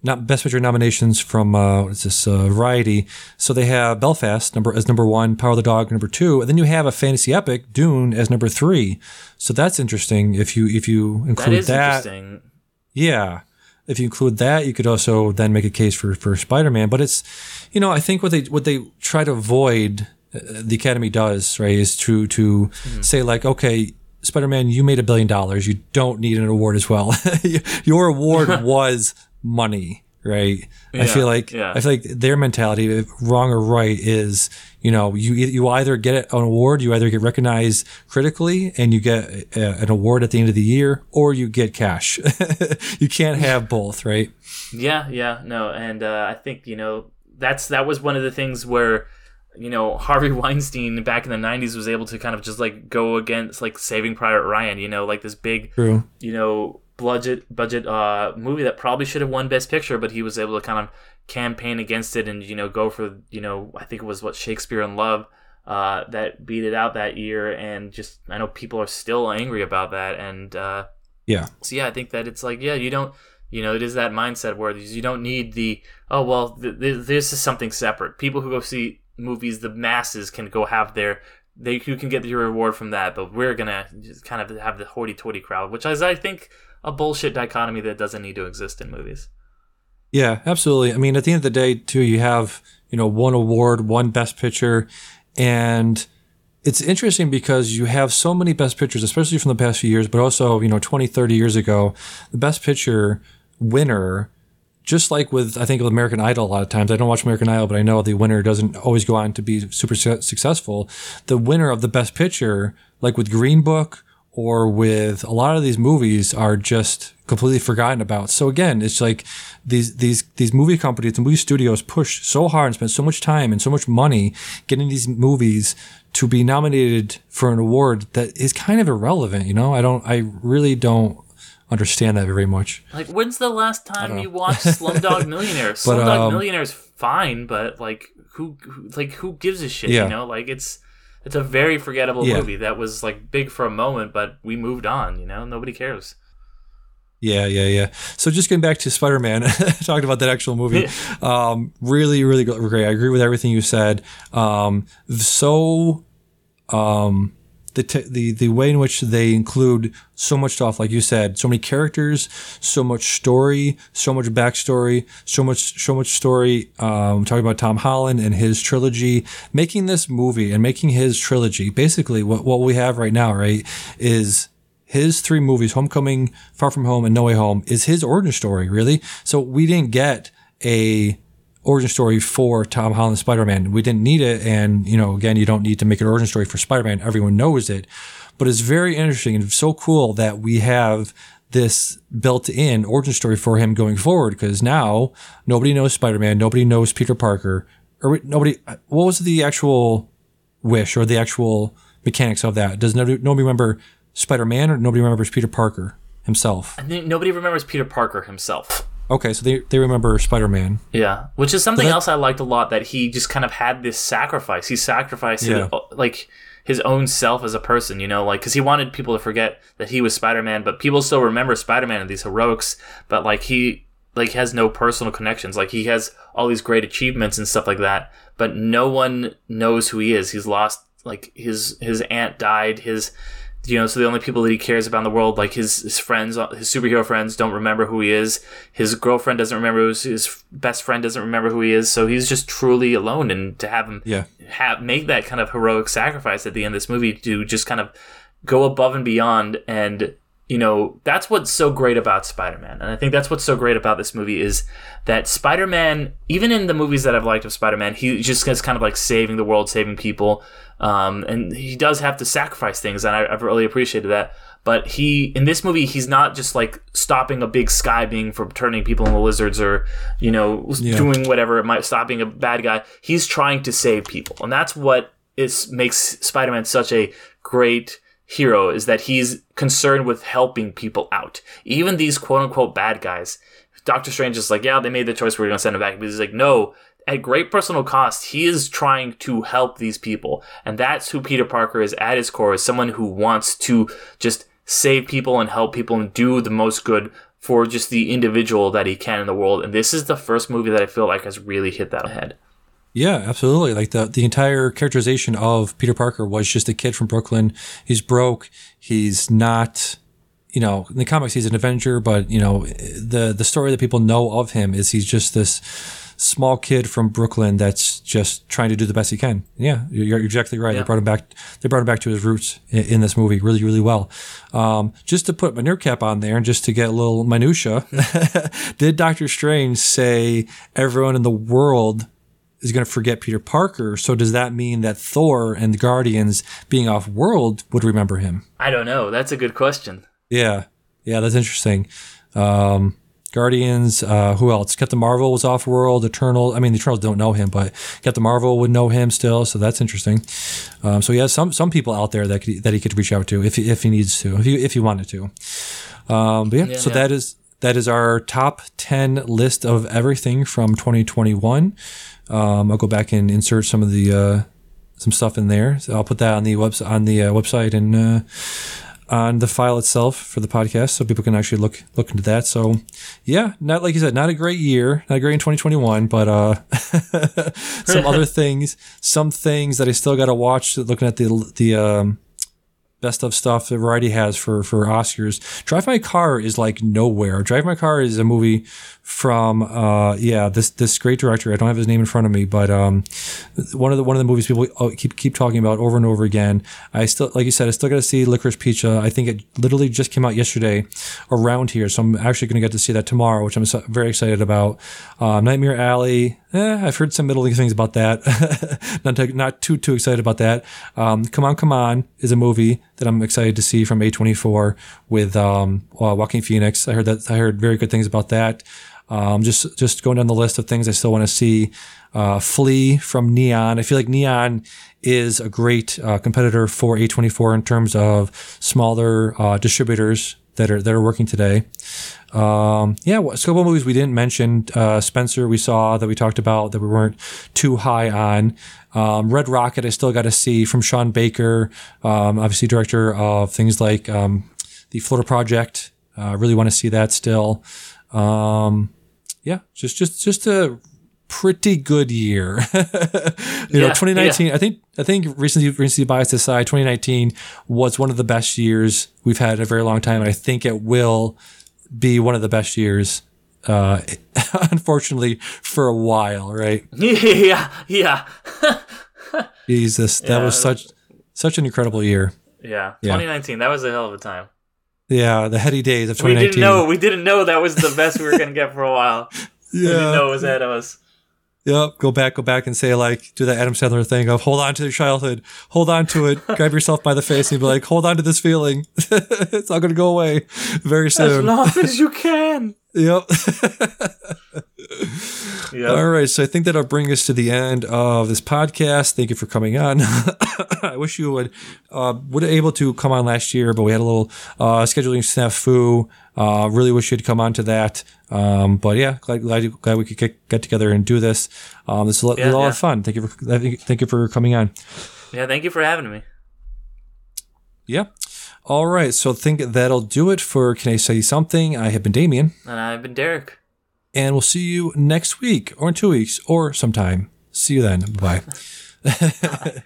not best picture nominations from uh, what is this uh, Variety. So they have Belfast number as number one, Power of the Dog number two, and then you have a fantasy epic Dune as number three. So that's interesting. If you if you include that, that yeah. If you include that, you could also then make a case for for Spider Man. But it's, you know, I think what they what they try to avoid, uh, the Academy does right, is to to mm-hmm. say like, okay, Spider Man, you made a billion dollars. You don't need an award as well. Your award was money, right? Yeah, I feel like yeah. I feel like their mentality, wrong or right, is you know you you either get an award, you either get recognized critically, and you get a, an award at the end of the year, or you get cash. you can't have both, right? Yeah, yeah, no, and uh, I think you know that's that was one of the things where you know Harvey Weinstein back in the 90s was able to kind of just like go against like Saving Private Ryan you know like this big True. you know budget budget uh, movie that probably should have won Best Picture, but he was able to kind of campaign against it and you know go for you know I think it was what Shakespeare in Love uh, that beat it out that year, and just I know people are still angry about that, and uh, yeah, so yeah, I think that it's like yeah, you don't. You know, it is that mindset where you don't need the oh well, th- th- this is something separate. People who go see movies the masses can go have their they you can get your reward from that, but we're gonna just kind of have the hoity-toity crowd, which is I think a bullshit dichotomy that doesn't need to exist in movies. Yeah, absolutely. I mean, at the end of the day, too, you have you know one award, one Best Picture, and it's interesting because you have so many Best Pictures, especially from the past few years, but also you know 20, 30 years ago, the Best Picture winner just like with I think with American Idol a lot of times I don't watch American Idol but I know the winner doesn't always go on to be super su- successful the winner of the best picture like with Green Book or with a lot of these movies are just completely forgotten about so again it's like these these these movie companies and movie studios push so hard and spend so much time and so much money getting these movies to be nominated for an award that is kind of irrelevant you know I don't I really don't understand that very much. Like, when's the last time you watched Slumdog Millionaire? Slumdog um, Millionaire's fine, but like, who, who, like, who gives a shit? Yeah. You know, like it's it's a very forgettable yeah. movie that was like big for a moment, but we moved on. You know, nobody cares. Yeah, yeah, yeah. So just getting back to Spider Man, talked about that actual movie. um, really, really great. I agree with everything you said. Um, so, um, the, t- the the way in which they include so much stuff, like you said, so many characters, so much story, so much backstory, so much so much story. Um, talking about Tom Holland and his trilogy, making this movie and making his trilogy. Basically, what what we have right now, right, is his three movies, Homecoming, Far From Home, and No Way Home, is his origin story, really. So we didn't get a origin story for Tom Holland Spider Man. We didn't need it. And, you know, again, you don't need to make an origin story for Spider Man. Everyone knows it. But it's very interesting and so cool that we have this built in origin story for him going forward because now nobody knows Spider Man, nobody knows Peter Parker, or nobody. What was the actual wish or the actual mechanics of that? Does nobody, nobody remember Spider Man or nobody remembers Peter Parker himself? I think nobody remembers Peter Parker himself. Okay, so they, they remember Spider Man. Yeah, which is something that, else I liked a lot that he just kind of had this sacrifice. He sacrificed yeah. his, like his own self as a person, you know, like because he wanted people to forget that he was Spider Man, but people still remember Spider Man and these heroics. But like he like has no personal connections. Like he has all these great achievements and stuff like that, but no one knows who he is. He's lost like his his aunt died. His you know, so the only people that he cares about in the world, like his, his friends, uh, his superhero friends, don't remember who he is. His girlfriend doesn't remember his, his best friend doesn't remember who he is. So he's just truly alone. And to have him yeah. have make that kind of heroic sacrifice at the end of this movie to just kind of go above and beyond and you know that's what's so great about spider-man. And i think that's what's so great about this movie is that spider-man even in the movies that i've liked of spider-man he just is kind of like saving the world saving people. Um, and he does have to sacrifice things and I, have really appreciated that. But he in this movie he's not just like stopping a big sky being from turning people into lizards or you know yeah. doing whatever it might stop being a bad guy. He's trying to save people. And that's what is makes spider-man such a great hero is that he's concerned with helping people out. Even these quote unquote bad guys. Doctor Strange is like, yeah, they made the choice. We're going to send him back. But he's like, no, at great personal cost, he is trying to help these people. And that's who Peter Parker is at his core, is someone who wants to just save people and help people and do the most good for just the individual that he can in the world. And this is the first movie that I feel like has really hit that ahead. Yeah, absolutely. Like the the entire characterization of Peter Parker was just a kid from Brooklyn. He's broke. He's not, you know, in the comics he's an Avenger, but you know, the the story that people know of him is he's just this small kid from Brooklyn that's just trying to do the best he can. Yeah, you're, exactly right. Yeah. They brought him back. They brought him back to his roots in, in this movie really, really well. Um, just to put my nerd cap on there and just to get a little minutia, did Doctor Strange say everyone in the world is going to forget Peter Parker. So does that mean that Thor and the Guardians being off world would remember him? I don't know. That's a good question. Yeah. Yeah, that's interesting. Um, Guardians, uh, who else? Captain Marvel was off world. Eternal, I mean, the Eternals don't know him, but Captain Marvel would know him still, so that's interesting. Um, so he has some some people out there that could, that he could reach out to if he, if he needs to, if he if he wanted to. Um, but yeah, yeah so yeah. that is that is our top ten list of everything from 2021. Um, I'll go back and insert some of the uh, some stuff in there. So I'll put that on the website on the uh, website and uh, on the file itself for the podcast, so people can actually look look into that. So, yeah, not like you said, not a great year, not great in 2021, but uh, some other things, some things that I still got to watch. Looking at the the um, best of stuff that Variety has for for Oscars. Drive My Car is like nowhere. Drive My Car is a movie from uh yeah this this great director. I don't have his name in front of me, but um one of the one of the movies people oh, keep keep talking about over and over again. I still like you said, I still got to see Licorice Pizza. I think it literally just came out yesterday around here, so I'm actually going to get to see that tomorrow, which I'm very excited about. Um, Nightmare Alley. Eh, I've heard some middling things about that. not too, not too too excited about that. Um, come on, come on is a movie that I'm excited to see from A24 with um, uh, Joaquin Phoenix. I heard that I heard very good things about that. Um, just just going down the list of things I still want to see. Uh, Flee from Neon. I feel like Neon is a great uh, competitor for A24 in terms of smaller uh, distributors that are that are working today. Um, yeah, a couple movies we didn't mention. Uh, Spencer, we saw that we talked about that we weren't too high on. Um, Red Rocket, I still got to see from Sean Baker, um, obviously director of things like um, the Florida Project. I uh, really want to see that still. Um, yeah, just just just a pretty good year. you yeah, know, 2019. Yeah. I think I think recently recently biased aside, 2019 was one of the best years we've had in a very long time, I think it will be one of the best years. Uh, unfortunately, for a while, right? Yeah, yeah. Jesus, that yeah. was such such an incredible year. Yeah, 2019. That was a hell of a time. Yeah, the heady days of 2019. We didn't know. We didn't know that was the best we were going to get for a while. yeah, we didn't know it was ahead of us. Yep, go back, go back, and say like, do that Adam Sandler thing of hold on to your childhood, hold on to it, grab yourself by the face, and be like, hold on to this feeling. it's not going to go away very soon. As long as you can. Yep. yep. All right. So I think that'll bring us to the end of this podcast. Thank you for coming on. I wish you would uh, would have able to come on last year, but we had a little uh, scheduling snafu. Uh, really wish you'd come on to that. Um, but yeah, glad, glad, glad we could get, get together and do this. Um, this is a, lot, yeah, a lot yeah. of fun. Thank you for thank you for coming on. Yeah, thank you for having me. Yeah. All right. So I think that'll do it for Can I Say Something? I have been Damian. And I've been Derick. And we'll see you next week or in two weeks or sometime. See you then. Bye.